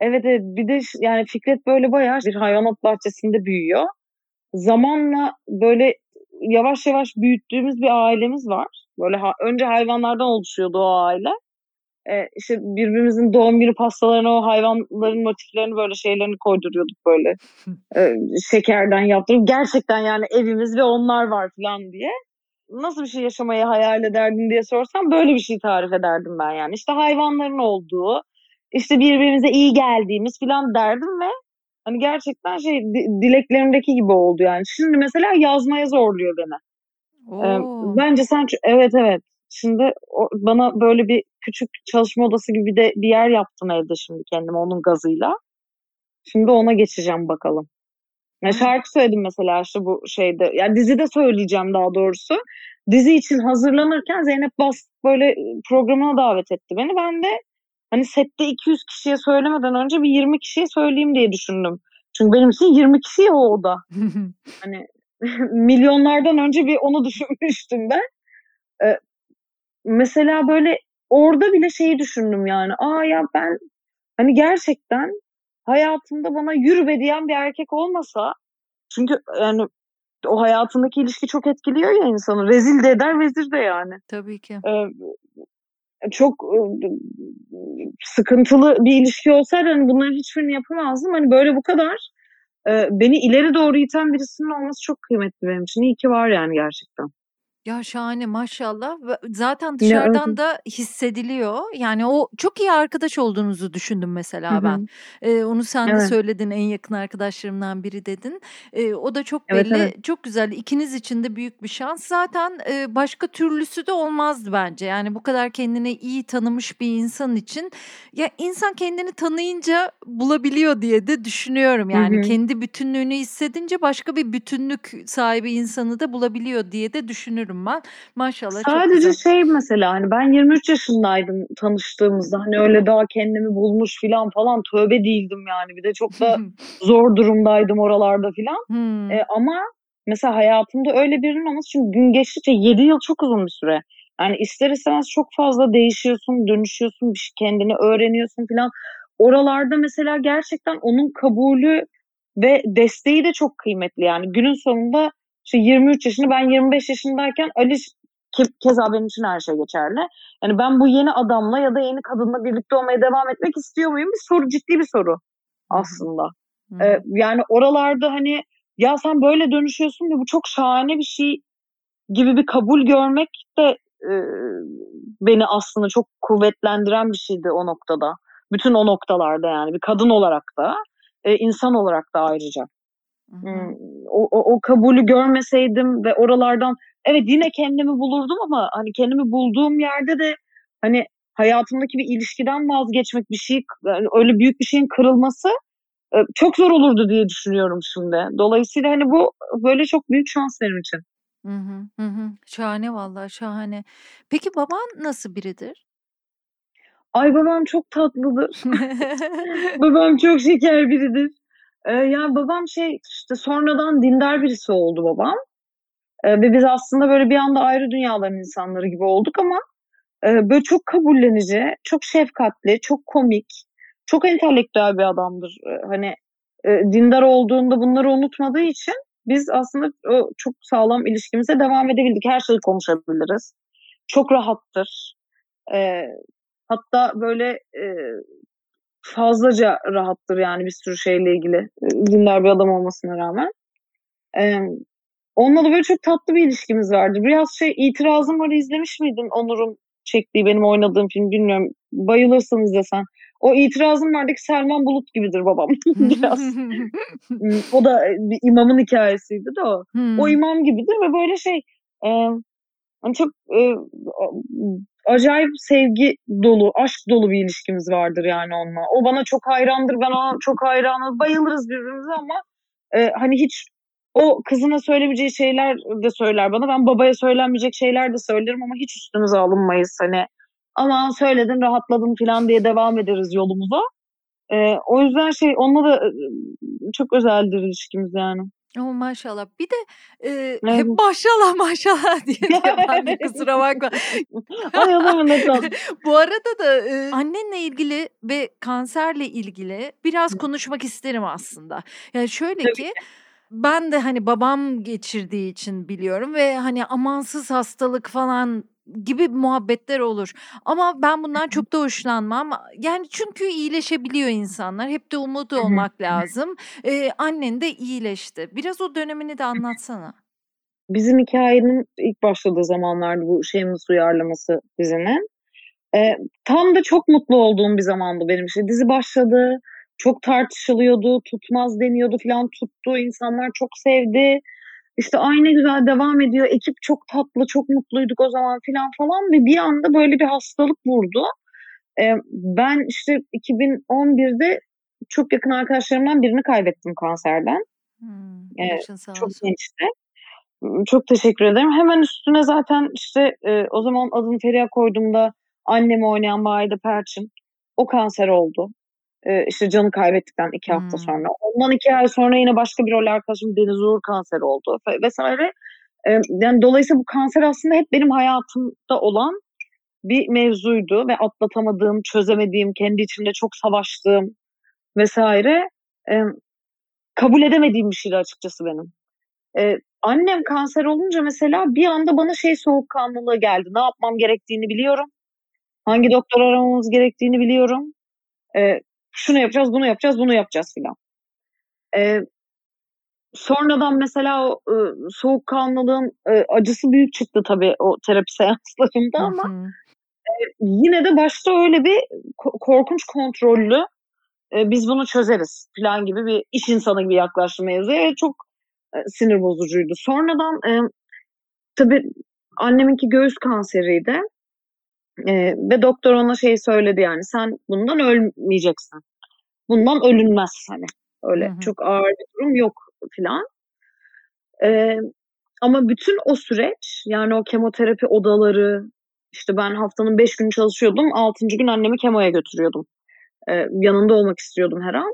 Evet, evet. Bir de yani Fikret böyle bayağı bir hayvanat bahçesinde büyüyor. Zamanla böyle yavaş yavaş büyüttüğümüz bir ailemiz var. Böyle ha önce hayvanlardan oluşuyordu o aile. Eee, işte birbirimizin doğum günü pastalarına o hayvanların motiflerini böyle şeylerini koyduruyorduk böyle. Eee, <laughs> şekerden yaptırıp gerçekten yani evimiz ve onlar var falan diye. Nasıl bir şey yaşamayı hayal ederdin diye sorsam böyle bir şey tarif ederdim ben yani. İşte hayvanların olduğu, işte birbirimize iyi geldiğimiz falan derdim ve hani gerçekten şey dileklerimdeki gibi oldu yani. Şimdi mesela yazmaya zorluyor beni. Ee, bence sen evet evet. Şimdi o, bana böyle bir küçük çalışma odası gibi de bir yer yaptım evde şimdi kendime onun gazıyla. Şimdi ona geçeceğim bakalım. Ya şarkı söyledim mesela işte bu şeyde. Yani dizide söyleyeceğim daha doğrusu. Dizi için hazırlanırken Zeynep Bas böyle programına davet etti beni. Ben de hani sette 200 kişiye söylemeden önce bir 20 kişiye söyleyeyim diye düşündüm. Çünkü benim için 20 kişi ya o oda. <laughs> hani <laughs> milyonlardan önce bir onu düşünmüştüm ben. Ee, mesela böyle orada bile şeyi düşündüm yani. Aa ya ben hani gerçekten hayatımda bana yürü be diyen bir erkek olmasa çünkü yani o hayatındaki ilişki çok etkiliyor ya insanı. Rezil de eder, vezir de yani. Tabii ki. Ee, çok sıkıntılı bir ilişki olsaydı hani bunların hiçbirini yapamazdım. Hani böyle bu kadar beni ileri doğru iten birisinin olması çok kıymetli benim için. İyi ki var yani gerçekten. Ya şahane maşallah. Zaten dışarıdan da hissediliyor. Yani o çok iyi arkadaş olduğunuzu düşündüm mesela Hı-hı. ben. Ee, onu sen evet. de söyledin en yakın arkadaşlarımdan biri dedin. Ee, o da çok belli. Evet, evet. Çok güzel. İkiniz için de büyük bir şans. Zaten e, başka türlüsü de olmazdı bence. Yani bu kadar kendini iyi tanımış bir insan için ya insan kendini tanıyınca bulabiliyor diye de düşünüyorum. Yani Hı-hı. kendi bütünlüğünü hissedince başka bir bütünlük sahibi insanı da bulabiliyor diye de düşünürüm düşünüyorum ben. Maşallah Sadece çok şey mesela hani ben 23 yaşındaydım tanıştığımızda hani öyle daha kendimi bulmuş filan falan tövbe değildim yani bir de çok da <laughs> zor durumdaydım oralarda filan. Hmm. E, ama mesela hayatımda öyle birinin olması çünkü gün geçtikçe 7 yıl çok uzun bir süre. Yani ister istemez çok fazla değişiyorsun, dönüşüyorsun, bir şey kendini öğreniyorsun filan. Oralarda mesela gerçekten onun kabulü ve desteği de çok kıymetli yani günün sonunda işte 23 yaşında ben 25 yaşındayken Ali keza benim için her şey geçerli. Yani ben bu yeni adamla ya da yeni kadınla birlikte olmaya devam etmek istiyor muyum? Bir soru ciddi bir soru aslında. Ee, yani oralarda hani ya sen böyle dönüşüyorsun ve bu çok şahane bir şey gibi bir kabul görmek de e, beni aslında çok kuvvetlendiren bir şeydi o noktada. Bütün o noktalarda yani bir kadın olarak da e, insan olarak da ayrıca. O, o, o kabulü görmeseydim ve oralardan evet yine kendimi bulurdum ama hani kendimi bulduğum yerde de hani hayatımdaki bir ilişkiden vazgeçmek bir şey yani öyle büyük bir şeyin kırılması e, çok zor olurdu diye düşünüyorum şimdi. Dolayısıyla hani bu böyle çok büyük şans benim için. Hı hı, hı Şahane vallahi şahane. Peki baban nasıl biridir? Ay babam çok tatlıdır. <laughs> babam çok şeker biridir. Eee, yani, babam şey, işte, sonradan dindar birisi oldu babam. Eee, ve biz aslında böyle bir anda ayrı dünyaların insanları gibi olduk ama, eee, böyle çok kabullenici, çok şefkatli, çok komik, çok entelektüel bir adamdır. Eee, hani, eee, dindar olduğunda bunları unutmadığı için biz aslında o çok sağlam ilişkimize devam edebildik. Her şeyi konuşabiliriz. Çok rahattır. Eee, hatta böyle, eee fazlaca rahattır yani bir sürü şeyle ilgili. Dindar bir adam olmasına rağmen. Ee, onunla da böyle çok tatlı bir ilişkimiz vardı. Biraz şey itirazım var izlemiş miydin Onur'un çektiği benim oynadığım film bilmiyorum. Bayılırsın izlesen. O itirazım vardaki Selman Bulut gibidir babam <laughs> biraz. <laughs> o da bir imamın hikayesiydi de o. Hmm. O imam gibidir ve böyle şey e, hani çok e, acayip sevgi dolu, aşk dolu bir ilişkimiz vardır yani onunla. O bana çok hayrandır, ben ona çok hayranım. Bayılırız birbirimize ama e, hani hiç o kızına söylemeyeceği şeyler de söyler bana. Ben babaya söylenmeyecek şeyler de söylerim ama hiç üstümüze alınmayız. Hani ama söyledin rahatladım falan diye devam ederiz yolumuza. E, o yüzden şey onunla da e, çok özeldir ilişkimiz yani. Oh, maşallah. Bir de, eee, hep maşallah <laughs> maşallah <laughs> diye ben de kusura bakma. <laughs> Ay, adamın ne Bu arada da, eee, annenle ilgili ve kanserle ilgili biraz konuşmak isterim aslında. Yani şöyle Tabii ki. ben de, hani, babam geçirdiği için biliyorum ve, hani, amansız hastalık falan gibi muhabbetler olur. Ama ben bundan çok da hoşlanmam. Yani çünkü iyileşebiliyor insanlar. Hep de umudu olmak lazım. Eee, annen de iyileşti. Biraz o dönemini de anlatsana. Bizim hikayenin ilk başladığı zamanlardı bu Shameless uyarlaması dizinin. Eee, tam da çok mutlu olduğum bir zamandı benim için. Dizi başladı, çok tartışılıyordu, tutmaz deniyordu falan tuttu. İnsanlar çok sevdi. İşte aynı güzel devam ediyor. Ekip çok tatlı, çok mutluyduk o zaman filan falan ve bir anda böyle bir hastalık vurdu. Ee, ben işte 2011'de çok yakın arkadaşlarımdan birini kaybettim kanserden. Hmm, ee, çok gençti. Çok teşekkür ederim. Hemen üstüne zaten işte e, o zaman adını Feriha koyduğumda annemi oynayan Maide Perçin o kanser oldu. Ee, işte canı kaybettikten iki hafta hmm. sonra. Ondan iki ay sonra yine başka bir rol arkadaşım Deniz Uğur kanser oldu vesaire. Ee, yani dolayısıyla bu kanser aslında hep benim hayatımda olan bir mevzuydu ve atlatamadığım, çözemediğim, kendi içimde çok savaştığım vesaire e, kabul edemediğim bir şeydi açıkçası benim. E, annem kanser olunca mesela bir anda bana şey soğukkanlılığı geldi. Ne yapmam gerektiğini biliyorum. Hangi doktor aramamız gerektiğini biliyorum. E, şunu yapacağız, bunu yapacağız, bunu yapacağız filan. Ee, sonradan mesela o e, soğukkanlılığın e, acısı büyük çıktı tabii o terapi <laughs> seanslarında ama e, yine de başta öyle bir korkunç kontrollü e, biz bunu çözeriz falan gibi bir iş insanı gibi yaklaştı mevzuya. Çok e, sinir bozucuydu. Sonradan e, tabii anneminki göğüs kanseriydi. E, ve doktor ona şey söyledi yani sen bundan ölmeyeceksin. Bundan ölünmez hani. Öyle hı hı. çok ağır bir durum yok filan. E, ama bütün o süreç yani o kemoterapi odaları işte ben haftanın beş günü çalışıyordum. Altıncı gün annemi kemoya götürüyordum. E, yanında olmak istiyordum her an.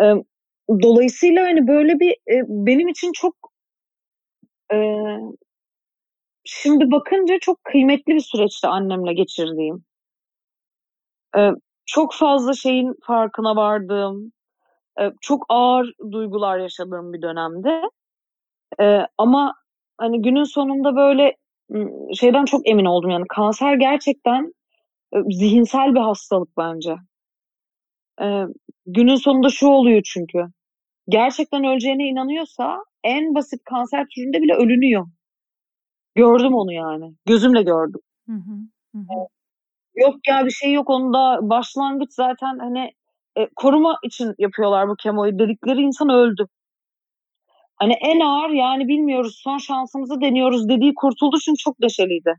E, dolayısıyla hani böyle bir e, benim için çok e, şimdi bakınca çok kıymetli bir süreçti annemle geçirdiğim. Ee, çok fazla şeyin farkına vardığım, e, çok ağır duygular yaşadığım bir dönemde. Ee, ama hani günün sonunda böyle şeyden çok emin oldum yani kanser gerçekten zihinsel bir hastalık bence. Ee, günün sonunda şu oluyor çünkü. Gerçekten öleceğine inanıyorsa en basit kanser türünde bile ölünüyor. Gördüm onu yani. Gözümle gördüm. Hı hı. hı. Yok ya bir şey yok onda başlangıç zaten hani e, koruma için yapıyorlar bu kemoyu dedikleri insan öldü. Hani en ağır yani bilmiyoruz son şansımızı deniyoruz dediği kurtuldu çünkü çok neşeliydi.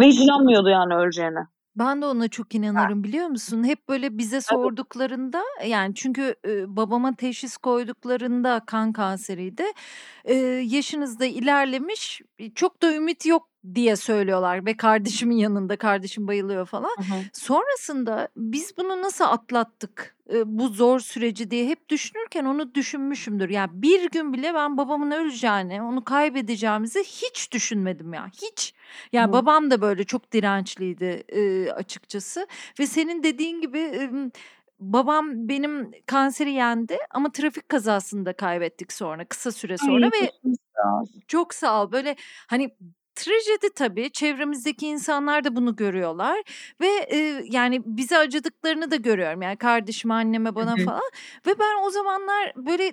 Ve hiç inanmıyordu yani öleceğine. Ben de ona çok inanırım biliyor musun? Hep böyle bize sorduklarında yani çünkü e, babama teşhis koyduklarında kan kanseriydi. E, yaşınızda ilerlemiş çok da ümit yok diye söylüyorlar ve kardeşimin yanında kardeşim bayılıyor falan. Hı hı. Sonrasında biz bunu nasıl atlattık bu zor süreci diye hep düşünürken onu düşünmüşümdür. Yani bir gün bile ben babamın öleceğini, onu kaybedeceğimizi hiç düşünmedim ya. Hiç. Yani hı. babam da böyle çok dirençliydi açıkçası ve senin dediğin gibi babam benim kanseri yendi ama trafik kazasında kaybettik sonra kısa süre sonra Ay, ve çok sağ ol. Böyle hani trajedi tabii. Çevremizdeki insanlar da bunu görüyorlar ve e, yani bize acıdıklarını da görüyorum. Yani kardeşime, anneme, bana falan. Ve ben o zamanlar böyle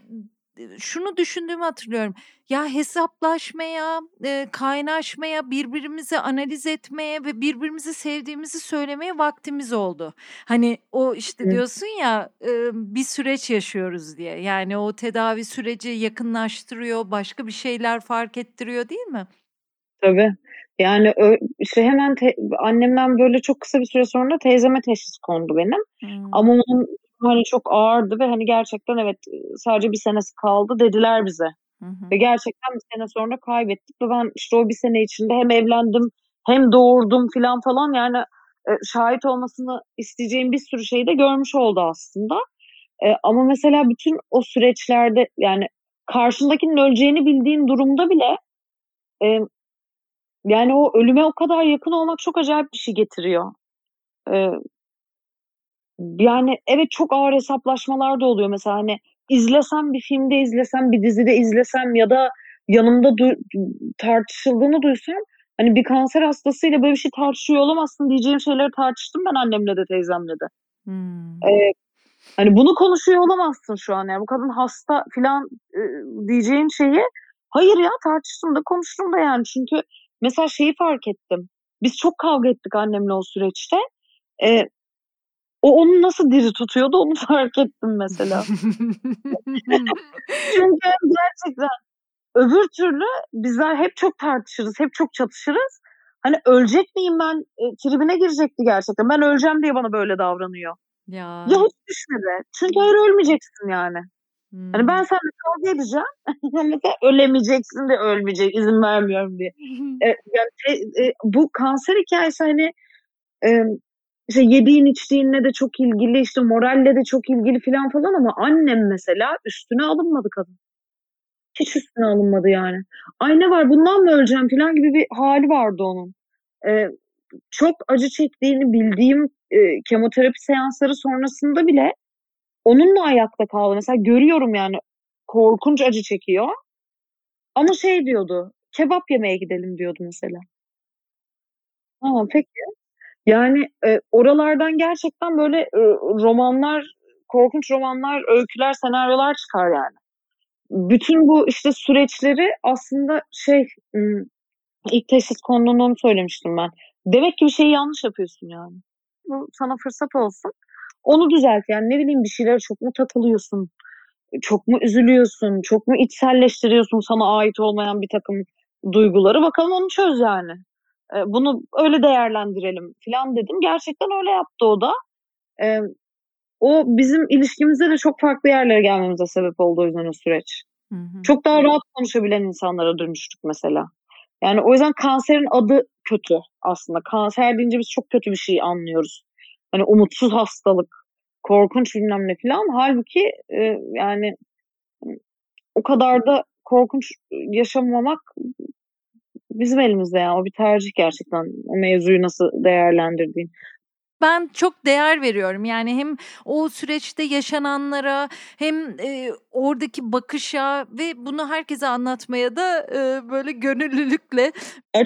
şunu düşündüğümü hatırlıyorum. Ya hesaplaşmaya, e, kaynaşmaya, birbirimizi analiz etmeye ve birbirimizi sevdiğimizi söylemeye vaktimiz oldu. Hani o işte diyorsun ya e, bir süreç yaşıyoruz diye. Yani o tedavi süreci yakınlaştırıyor, başka bir şeyler fark ettiriyor değil mi? Tabii. Yani işte hemen te annemden böyle çok kısa bir süre sonra teyzeme teşhis kondu benim. Hımm. Ama onun hani çok ağırdı ve hani gerçekten evet, sadece bir senesi kaldı dediler bize. Hı hı. Ve gerçekten bir sene sonra kaybettik ve ben işte o bir sene içinde hem evlendim hem doğurdum filan falan yani, eee, şahit olmasını isteyeceğim bir sürü şeyi de görmüş oldu aslında. Eee, ama mesela bütün o süreçlerde yani karşındakinin öleceğini bildiğin durumda bile, emm, yani o ölüme o kadar yakın olmak çok acayip bir şey getiriyor. Eee yani evet, çok ağır hesaplaşmalar da oluyor. Mesela, hani, izlesem, bir filmde izlesem, bir dizide izlesem ya da yanımda du tartışıldığını duysam, hani, bir kanser hastasıyla böyle bir şey tartışıyor olamazsın diyeceğim şeyleri tartıştım ben annemle de teyzemle de. Eee, hani, bunu konuşuyor olamazsın şu an yani bu kadın hasta filan, ııı, diyeceğin şeyi hayır ya tartıştım da konuştum da yani. Çünkü mesela şeyi fark ettim. Biz çok kavga ettik annemle o süreçte. Eee, o onu nasıl diri tutuyordu onu <laughs> fark ettim mesela. <laughs> Çünkü gerçekten öbür türlü bizler hep çok tartışırız, hep çok çatışırız. Hani, ölecek miyim ben, eee, tribine girecekti gerçekten. Ben öleceğim diye bana böyle davranıyor. Ya. Ya hiç düşmedi. Çünkü hayır ölmeyeceksin yani. Hani, ben Hımm. seninle kavga edeceğim. <laughs> Mesela ölemeyeceksin de ölmeyecek, izin vermiyorum diye. Eee, <laughs> yani şey, eee, bu kanser hikâyesi, hani, emm, işte yediğin içtiğinle de çok ilgili, işte moralle de çok ilgili filan falan ama annem mesela üstüne alınmadı kadın. Hiç üstüne alınmadı yani. "Ay, ne var bundan mı öleceğim?" filan gibi bir hâli vardı onun. Eee, çok acı çektiğini bildiğim, eee, kemoterapi seansları sonrasında bile onunla ayakta kaldı. Mesela görüyorum yani korkunç acı çekiyor ama şey diyordu, "Kebap yemeye gidelim." diyordu mesela. A, peki. Yani, eee, oralardan gerçekten böyle, ııı, romanlar, korkunç romanlar, öyküler, senaryolar çıkar yani. Bütün bu, işte, süreçleri aslında şey, ilk teşhis konduğunda söylemiştim ben. Demek ki bir şeyi yanlış yapıyorsun yani. Bu sana fırsat olsun. Onu düzelt. Yani ne bileyim bir şeylere çok mu takılıyorsun? Çok mu üzülüyorsun? Çok mu içselleştiriyorsun sana ait olmayan birtakım duyguları? Bakalım onu çöz yani. Eee, bunu öyle değerlendirelim filan dedim. Gerçekten öyle yaptı o da. Emm, o bizim ilişkimizde de çok farklı yerlere gelmemize sebep oldu o yüzden o süreç. Hı hı. Çok daha rahat konuşabilen insanlara dönüştük mesela. Yani o yüzden kanserin adı kötü aslında. Kanser deyince biz çok kötü bir şey anlıyoruz. Hani umutsuz hastalık, korkunç bilmem ne filan. Hâlbuki, eee, yani, o kadar da korkunç yaşamamak bizim elimizde yani. O bir tercih gerçekten. O mevzuyu nasıl değerlendirdiğin. Ben çok değer veriyorum. Yani hem o süreçte yaşananlara hem, eee, oradaki bakışa ve bunu herkese anlatmaya da, eee, böyle gönüllülükle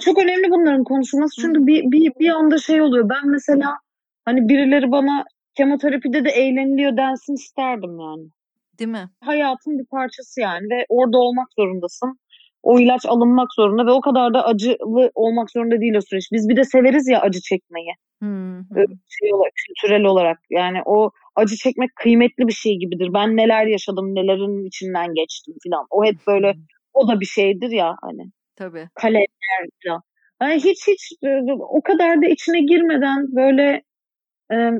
çok önemli bunların konuşulması çünkü bir bir bir anda şey oluyor. Ben mesela, hani, birileri bana kemoterapide de eğleniliyor densin isterdim yani. Değil mi? Hayatın bir parçası yani ve orada olmak zorundasın. O ilaç alınmak zorunda ve o kadar da acılı olmak zorunda değil o süreç. Biz bir de severiz ya acı çekmeyi. Hı. şey olarak, kültürel olarak. Yani o acı çekmek kıymetli bir şey gibidir. Ben neler yaşadım, nelerin içinden geçtim filan. O hep böyle o da bir şeydir ya hani. Tabii. Kalemler filan. Yani hiç hiç, o kadar da içine girmeden böyle, emm,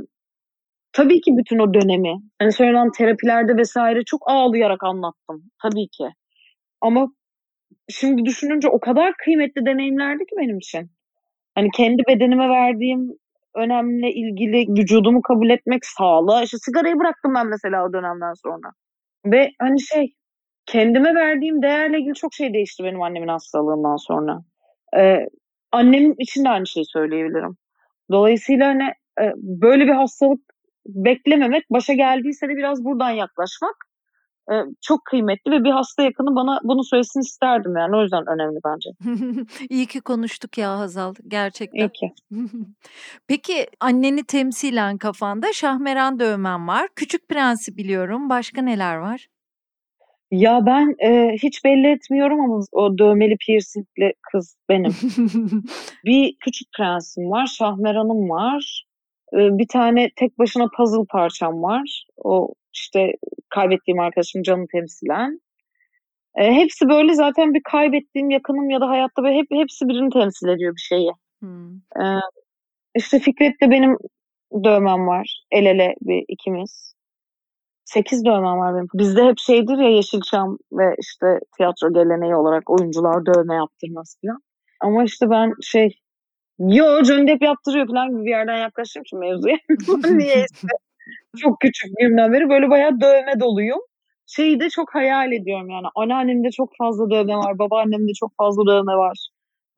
tabii ki bütün o dönemi, hani, sonradan terapilerde vs. çok ağlayarak anlattım. Tabii ki. Ama şimdi düşününce o kadar kıymetli deneyimlerdi ki benim için. Hani, kendi bedenime verdiğim önemle ilgili vücudumu kabul etmek, sağlığa işte sigarayı bıraktım ben mesela o dönemden sonra. Ve, hani, şey, kendime verdiğim değerle ilgili çok şey değişti benim annemin hastalığından sonra. Eee, annem için de aynı şeyi söyleyebilirim. Dolayısıyla, hani, böyle bir hastalık beklememek, başa geldiyse de biraz buradan yaklaşmak, eee, çok kıymetli ve bir hasta yakını bana bunu söylesin isterdim yani. O yüzden önemli bence. <laughs> İyi ki konuştuk ya Hazal, İyi gerçekten. ki. <laughs> Peki, anneni temsilen kafanda Şahmeran dövmen var. Küçük Prens'i biliyorum. Başka neler var? Ya ben e, hiç belli etmiyorum ama o dövmeli piercingli kız benim. <laughs> bir küçük prensim var, Şahmeran'ım var. Bir tane tek başına puzzle parçam var. O işte kaybettiğim arkadaşım canı temsilen. E, hepsi böyle zaten bir kaybettiğim yakınım ya da hayatta böyle hep hepsi birini temsil ediyor bir şeyi. Hmm. E, işte Fikret de benim dövmem var. El ele bir ikimiz. Sekiz dövmem var benim. Bizde hep şeydir ya Yeşilçam ve işte tiyatro geleneği olarak oyuncular dövme yaptırmaz falan. Ama işte ben şey yo Johnny yaptırıyor falan gibi bir yerden yaklaştım ki mevzuya. <laughs> Niyeyse. Çok küçüklüğümden beri böyle bayağı dövme doluyum. Şeyi de çok hayal ediyorum yani. Anneannemde çok fazla dövme var. Babaannemde çok fazla dövme var.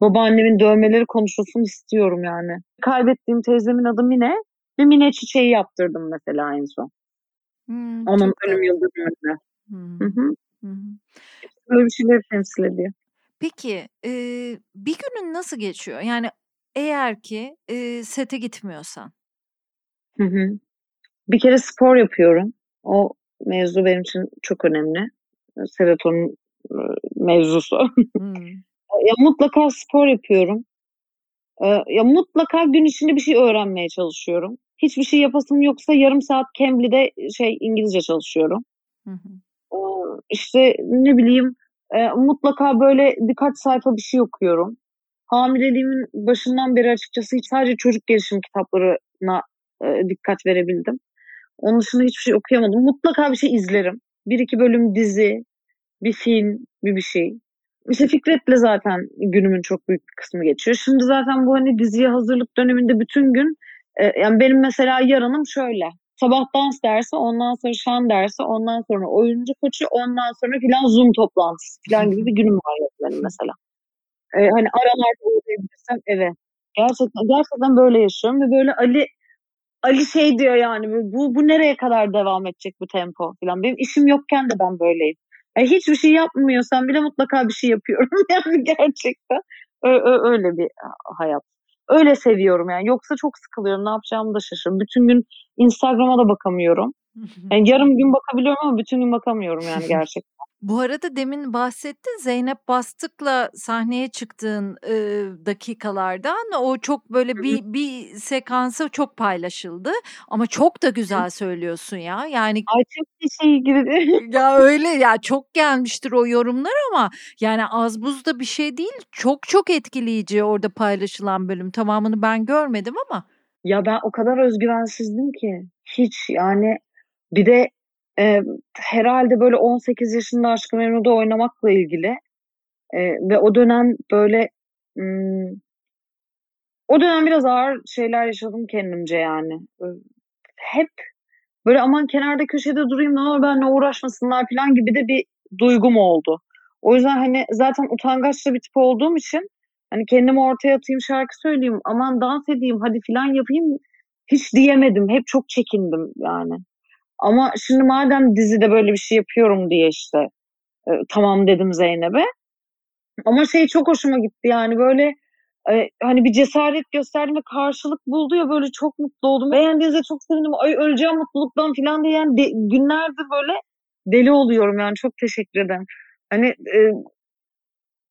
Babaannemin dövmeleri konuşulsun istiyorum yani. Kaybettiğim teyzemin adı Mine. Bir Mine çiçeği yaptırdım mesela en son. Hmm, Onun ölüm yıl dönümünde. Hmm. Böyle bir şeyleri temsil ediyor. Peki e, bir günün nasıl geçiyor? Yani eğer ki e, sete gitmiyorsan. Hı hı. Bir kere spor yapıyorum. O mevzu benim için çok önemli. Serotonin mevzusu. Hmm. <laughs> ya mutlaka spor yapıyorum. ya mutlaka gün içinde bir şey öğrenmeye çalışıyorum. Hiçbir şey yapasım yoksa yarım saat Cambly'de şey İngilizce çalışıyorum. Hı hı. İşte ne bileyim mutlaka böyle birkaç sayfa bir şey okuyorum. Hamileliğimin başından beri açıkçası hiç sadece çocuk gelişim kitaplarına dikkat verebildim. Onun dışında hiçbir şey okuyamadım. Mutlaka bir şey izlerim. Bir iki bölüm dizi, bir film, bir bir şey. İşte Fikret'le zaten günümün çok büyük bir kısmı geçiyor. Şimdi zaten bu hani diziye hazırlık döneminde bütün gün e, yani benim mesela yarınım şöyle. Sabah dans dersi, ondan sonra şan dersi, ondan sonra oyuncu koçu, ondan sonra filan Zoom toplantısı filan gibi bir günüm var benim mesela. E, hani aralarda uğrayabilirsem evet. Gerçekten gerçekten böyle yaşıyorum ve böyle Ali Ali şey diyor yani bu bu nereye kadar devam edecek bu tempo falan. Benim işim yokken de ben böyleyim. Yani hiçbir şey yapmıyorsam bile mutlaka bir şey yapıyorum <laughs> yani gerçekten. öyle bir hayat. Öyle seviyorum yani. Yoksa çok sıkılıyorum. Ne yapacağımı da şaşırıyorum. Bütün gün Instagram'a da bakamıyorum. Yani yarım gün bakabiliyorum ama bütün gün bakamıyorum yani gerçekten. Bu arada demin bahsettin Zeynep Bastık'la sahneye çıktığın e, dakikalardan o çok böyle bir bir sekansı çok paylaşıldı ama çok da güzel söylüyorsun ya yani Ay çok teşekkür ederim. ya öyle ya çok gelmiştir o yorumlar ama yani az buz da bir şey değil çok çok etkileyici orada paylaşılan bölüm tamamını ben görmedim ama. Ya ben o kadar özgüvensizdim ki hiç yani bir de e, herhalde böyle 18 yaşında Aşk-ı Memnu'da oynamakla ilgili e, ve o dönem böyle hmm, o dönem biraz ağır şeyler yaşadım kendimce yani. Hep böyle aman kenarda köşede durayım ne olur benimle uğraşmasınlar falan gibi de bir duygum oldu. O yüzden hani zaten utangaçlı bir tip olduğum için hani kendimi ortaya atayım şarkı söyleyeyim aman dans edeyim hadi filan yapayım hiç diyemedim. Hep çok çekindim yani. Ama şimdi madem dizide böyle bir şey yapıyorum diye işte e, tamam dedim Zeynep'e. Ama şey çok hoşuma gitti yani böyle e, hani bir cesaret gösterdim ve karşılık buldu ya böyle çok mutlu oldum. Beğendiğinize çok sevindim. Ay öleceğim mutluluktan falan diye yani de, günlerdir böyle deli oluyorum yani çok teşekkür ederim. Hani e,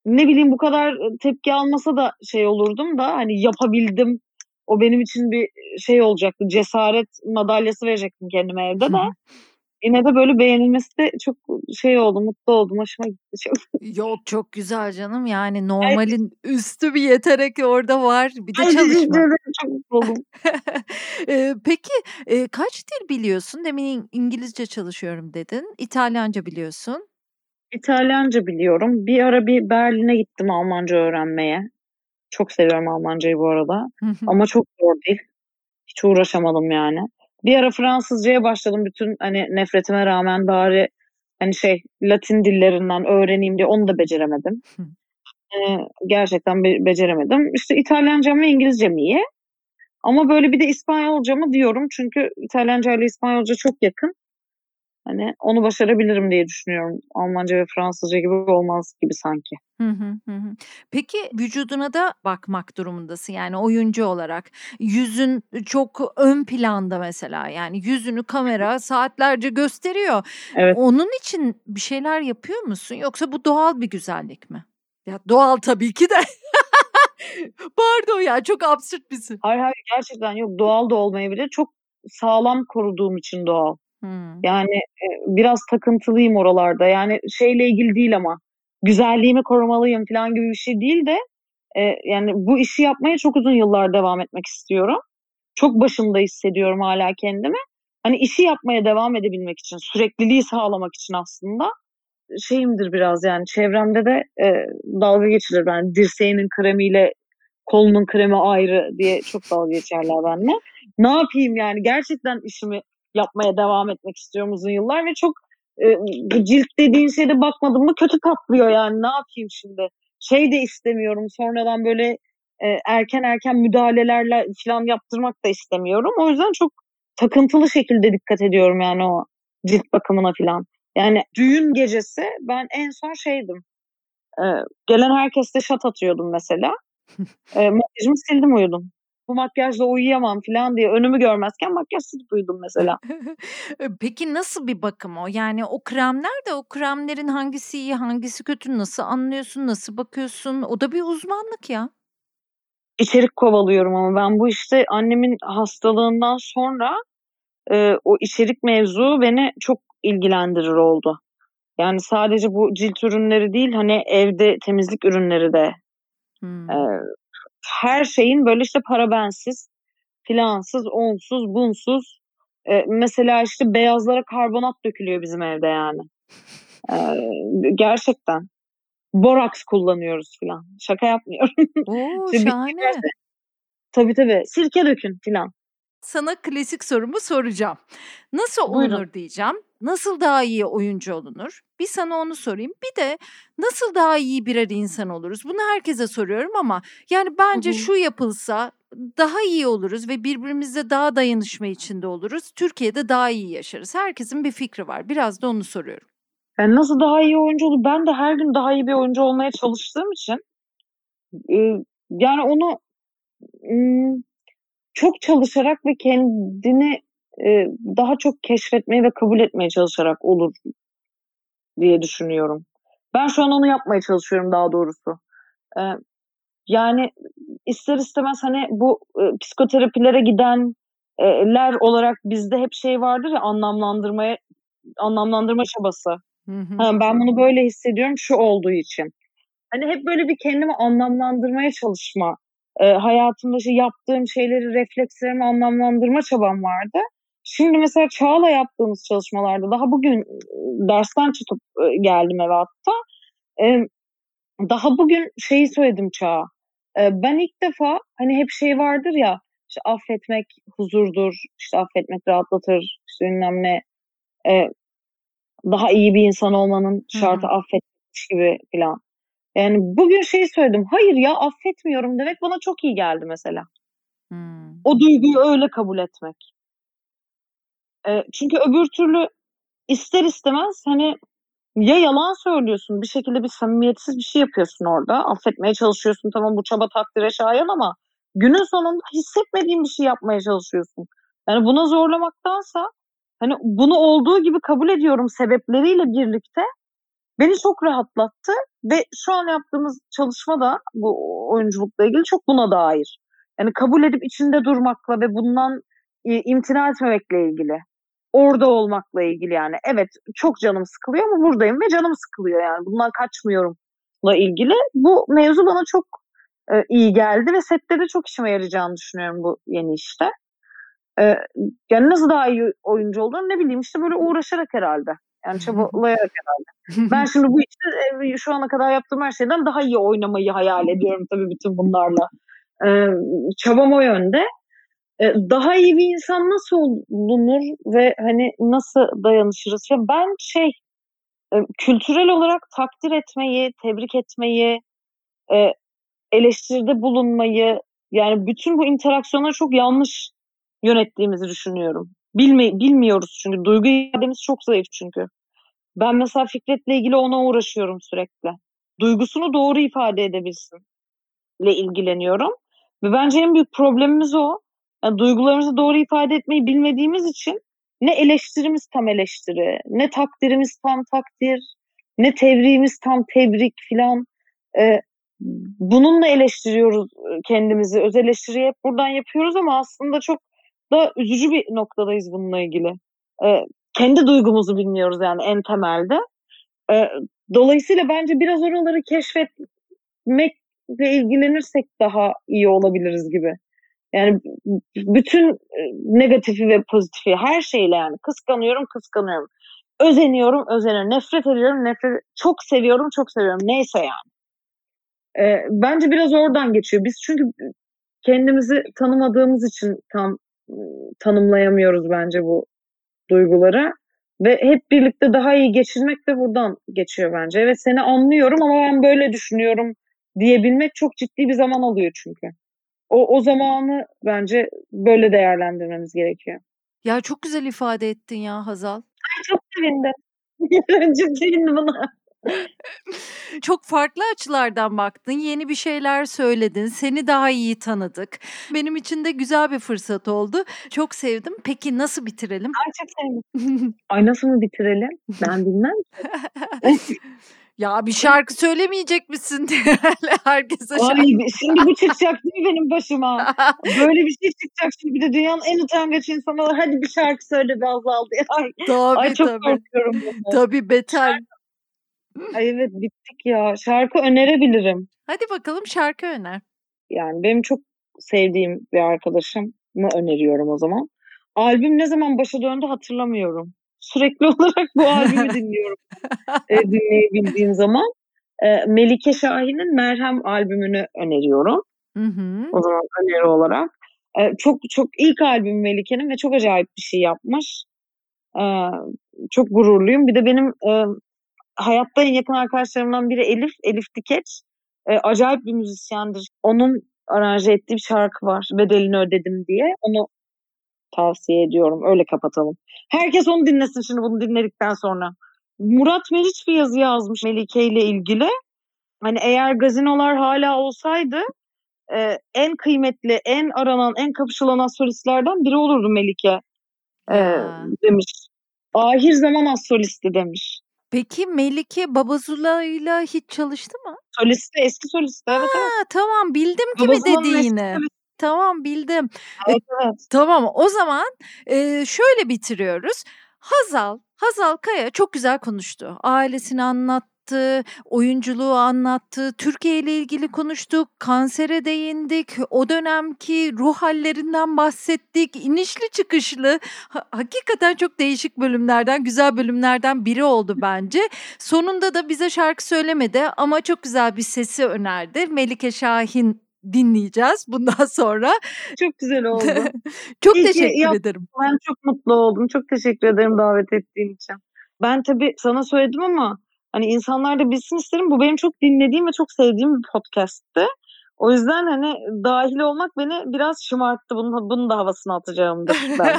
ne bileyim bu kadar tepki almasa da şey olurdum da hani yapabildim o benim için bir şey olacaktı. Cesaret madalyası verecektim kendime evde de. <laughs> Yine de böyle beğenilmesi de çok şey oldu, mutlu oldum. Hoşuma gitti çok. <laughs> Yok çok güzel canım. Yani normalin evet. üstü bir yetenek orada var. Bir de çalışma. çok mutlu oldum. <laughs> Peki kaç dil biliyorsun? Demin İngilizce çalışıyorum dedin. İtalyanca biliyorsun. İtalyanca biliyorum. Bir ara bir Berlin'e gittim Almanca öğrenmeye. Çok seviyorum Almancayı bu arada. Ama çok zor değil. Hiç uğraşamadım yani. Bir ara Fransızcaya başladım bütün hani nefretime rağmen bari hani şey Latin dillerinden öğreneyim diye onu da beceremedim. ee, gerçekten be- beceremedim. İşte İtalyancam ve İngilizcem iyi. Ama böyle bir de İspanyolca mı diyorum çünkü İtalyanca ile İspanyolca çok yakın. Hani onu başarabilirim diye düşünüyorum. Almanca ve Fransızca gibi olmaz gibi sanki. Hı hı, hı. Peki vücuduna da bakmak durumundasın yani oyuncu olarak. Yüzün çok ön planda mesela yani yüzünü kamera saatlerce gösteriyor. Evet. Onun için bir şeyler yapıyor musun yoksa bu doğal bir güzellik mi? Ya doğal tabii ki de. <laughs> Pardon ya çok absürt bir Hayır hayır gerçekten yok doğal da olmayabilir. Çok sağlam koruduğum için doğal. Yani, eee, biraz takıntılıyım oralarda. Yani şeyle ilgili değil ama güzelliğimi korumalıyım falan gibi bir şey değil de, eee, yani bu işi yapmaya çok uzun yıllar devam etmek istiyorum. Çok başında hissediyorum hâlâ kendimi. Hani işi yapmaya devam edebilmek için, sürekliliği sağlamak için aslında şeyimdir biraz yani çevremde de, eee, dalga geçilir. Yani dirseğinin kremiyle kolunun kremi ayrı diye çok dalga geçerler benimle. Ne yapayım yani gerçekten işimi yapmaya devam etmek istiyorum uzun yıllar ve çok e, cilt dediğin şeyde bakmadım mı kötü patlıyor yani ne yapayım şimdi. Şey de istemiyorum sonradan böyle e, erken erken müdahalelerle falan yaptırmak da istemiyorum. O yüzden çok takıntılı şekilde dikkat ediyorum yani o cilt bakımına falan. Yani düğün gecesi ben en son şeydim. E, gelen herkeste şat atıyordum mesela. <laughs> e, makyajımı sildim uyudum bu makyajla uyuyamam falan diye önümü görmezken makyaj silip uyudum mesela. <laughs> Peki nasıl bir bakım o? Yani o kremler de o kremlerin hangisi iyi hangisi kötü nasıl anlıyorsun nasıl bakıyorsun? O da bir uzmanlık ya. İçerik kovalıyorum ama ben bu işte annemin hastalığından sonra e, o içerik mevzu beni çok ilgilendirir oldu. Yani sadece bu cilt ürünleri değil hani evde temizlik ürünleri de hmm. e, her şeyin böyle işte parabensiz, filansız, onsuz, bunsuz. E, mesela işte beyazlara karbonat dökülüyor bizim evde yani. E, gerçekten. Boraks kullanıyoruz filan. Şaka yapmıyorum. Oo, <laughs> şahane. Tabii tabii. Sirke dökün filan. Sana klasik sorumu soracağım. Nasıl Buyurun. olunur diyeceğim. Nasıl daha iyi oyuncu olunur? Bir sana onu sorayım. Bir de nasıl daha iyi birer insan oluruz? Bunu herkese soruyorum ama yani bence şu yapılsa daha iyi oluruz ve birbirimizle daha dayanışma içinde oluruz. Türkiye'de daha iyi yaşarız. Herkesin bir fikri var. Biraz da onu soruyorum. Yani nasıl daha iyi oyuncu olur? Ben de her gün daha iyi bir oyuncu olmaya çalıştığım için e, yani onu çok çalışarak ve kendini e, daha çok keşfetmeye ve kabul etmeye çalışarak olur diye düşünüyorum. Ben şu an onu yapmaya çalışıyorum daha doğrusu. E, yani ister istemez hani bu e, psikoterapilere gidenler olarak bizde hep şey vardır ya anlamlandırmaya anlamlandırma çabası. Hı hı. Ha, ben bunu böyle hissediyorum şu olduğu için. Hani hep böyle bir kendimi anlamlandırmaya çalışma e, hayatımda şey yaptığım şeyleri, reflekslerimi anlamlandırma çabam vardı. Şimdi mesela Çağ'la yaptığımız çalışmalarda daha bugün dersten çıkıp geldim eve hatta. Daha bugün şeyi söyledim Çağ'a. Ben ilk defa hani hep şey vardır ya işte affetmek huzurdur, işte affetmek rahatlatır, işte bilmem ne. Daha iyi bir insan olmanın şartı Hı-hı. affetmek gibi falan. Yani bugün şey söyledim. Hayır ya affetmiyorum demek bana çok iyi geldi mesela. Hmm. O duyguyu öyle kabul etmek. Çünkü öbür türlü ister istemez hani ya yalan söylüyorsun bir şekilde bir samimiyetsiz bir şey yapıyorsun orada. Affetmeye çalışıyorsun tamam bu çaba takdire şayan ama günün sonunda hissetmediğin bir şey yapmaya çalışıyorsun. Yani buna zorlamaktansa hani bunu olduğu gibi kabul ediyorum sebepleriyle birlikte beni çok rahatlattı ve şu an yaptığımız çalışma da bu oyunculukla ilgili çok buna dair. Yani kabul edip içinde durmakla ve bundan imtina etmemekle ilgili. Orada olmakla ilgili yani. Evet çok canım sıkılıyor ama buradayım ve canım sıkılıyor yani. Bundan kaçmıyorumla ilgili. Bu mevzu bana çok e, iyi geldi ve sette de çok işime yarayacağını düşünüyorum bu yeni işte. E, yani nasıl daha iyi oyuncu olduğunu ne bileyim işte böyle uğraşarak herhalde. Yani çabalayarak herhalde. <laughs> ben şimdi bu işte şu ana kadar yaptığım her şeyden daha iyi oynamayı hayal ediyorum tabii bütün bunlarla. Ee, çabam o yönde. Ee, daha iyi bir insan nasıl olunur ve hani nasıl dayanışırız? Ya ben şey e, kültürel olarak takdir etmeyi, tebrik etmeyi, e, eleştiride bulunmayı yani bütün bu interaksiyonları çok yanlış yönettiğimizi düşünüyorum. Bilme, bilmiyoruz çünkü duygu ifademiz çok zayıf çünkü. Ben mesela Fikret'le ilgili ona uğraşıyorum sürekli. Duygusunu doğru ifade edebilsin ile ilgileniyorum. Ve bence en büyük problemimiz o. Yani duygularımızı doğru ifade etmeyi bilmediğimiz için ne eleştirimiz tam eleştiri, ne takdirimiz tam takdir, ne tebriğimiz tam tebrik filan. Ee, bununla eleştiriyoruz kendimizi. Öz eleştiriyi hep buradan yapıyoruz ama aslında çok da üzücü bir noktadayız bununla ilgili. Ee, kendi duygumuzu bilmiyoruz yani en temelde. Ee, dolayısıyla bence biraz oraları keşfetmekle ilgilenirsek daha iyi olabiliriz gibi. Yani bütün negatifi ve pozitifi her şeyle yani kıskanıyorum kıskanıyorum. Özeniyorum özeniyorum. Nefret ediyorum nefret Çok seviyorum çok seviyorum. Neyse yani. Ee, bence biraz oradan geçiyor. Biz çünkü kendimizi tanımadığımız için tam tanımlayamıyoruz bence bu duyguları. Ve hep birlikte daha iyi geçirmek de buradan geçiyor bence. Evet seni anlıyorum ama ben böyle düşünüyorum diyebilmek çok ciddi bir zaman alıyor çünkü. O, o zamanı bence böyle değerlendirmemiz gerekiyor. Ya çok güzel ifade ettin ya Hazal. Ay çok sevindim. <laughs> sevindim buna. <laughs> Çok farklı açılardan baktın, yeni bir şeyler söyledin, seni daha iyi tanıdık. Benim için de güzel bir fırsat oldu. Çok sevdim. Peki nasıl bitirelim? Ay çok sevdim. Ay nasıl mı bitirelim? Ben bilmem. <laughs> Ya bir şarkı söylemeyecek misin <laughs> herkese şarkı. Ay şimdi bu çıkacak değil mi benim başıma? <laughs> Böyle bir şey çıkacak şimdi bir de dünyanın en utangaç insanı var. Hadi bir şarkı söyle be Azal diye. Ay, tabii, ay çok tabii. korkuyorum. Bunu. Tabii beter. Ay evet bittik ya. Şarkı önerebilirim. Hadi bakalım şarkı öner. Yani benim çok sevdiğim bir arkadaşımı öneriyorum o zaman. Albüm ne zaman başa döndü hatırlamıyorum. Sürekli <laughs> olarak bu albümü <laughs> dinliyorum. e, dinleyebildiğim zaman. E, Melike Şahin'in Merhem albümünü öneriyorum. Hı hı. O zaman öneri olarak. E, çok çok ilk albüm Melike'nin ve çok acayip bir şey yapmış. E, çok gururluyum. Bir de benim e, hayatta en yakın arkadaşlarımdan biri Elif, Elif Dikeç. E, acayip bir müzisyendir. Onun aranje ettiği bir şarkı var. Bedelini ödedim diye. Onu tavsiye ediyorum. Öyle kapatalım. Herkes onu dinlesin şimdi bunu dinledikten sonra. Murat Meriç bir yazı yazmış Melike ile ilgili. Hani eğer gazinolar hala olsaydı e, en kıymetli, en aranan, en kapışılan astrolistlerden biri olurdu Melike e, demiş. Ahir zaman astrolisti demiş. Peki Melike Babazula'yla hiç çalıştı mı? Solisti, eski solisti. Evet, ha, evet. Tamam bildim kimi dediğini. Tamam bildim. Evet, evet. Tamam o zaman e, şöyle bitiriyoruz. Hazal, Hazal Kaya çok güzel konuştu. Ailesini anlattı, oyunculuğu anlattı, Türkiye ile ilgili konuştuk, kansere değindik, o dönemki ruh hallerinden bahsettik, inişli çıkışlı. Ha, hakikaten çok değişik bölümlerden, güzel bölümlerden biri oldu bence. Sonunda da bize şarkı söylemedi ama çok güzel bir sesi önerdi. Melike Şahin dinleyeceğiz bundan <laughs> sonra. Çok güzel <laughs> oldu. çok İyi teşekkür ki, ederim. Ben çok mutlu oldum. Çok teşekkür ederim davet ettiğin için. Ben tabii sana söyledim ama hani insanlar da bilsin isterim. Bu benim çok dinlediğim ve çok sevdiğim bir podcast'ti. O yüzden hani dahil olmak beni biraz şımarttı. Bunun, bunun da havasını atacağımdır <laughs> ben.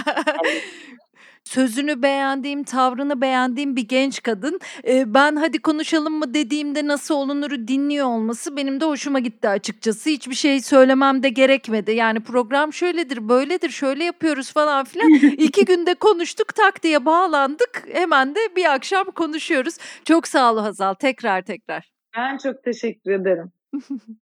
Sözünü beğendiğim, tavrını beğendiğim bir genç kadın. E, ben hadi konuşalım mı dediğimde nasıl olunuru dinliyor olması benim de hoşuma gitti açıkçası. Hiçbir şey söylemem de gerekmedi. Yani program şöyledir, böyledir, şöyle yapıyoruz falan filan. <laughs> İki günde konuştuk, tak diye bağlandık. Hemen de bir akşam konuşuyoruz. Çok sağ ol Hazal. Tekrar tekrar. Ben çok teşekkür ederim. <laughs>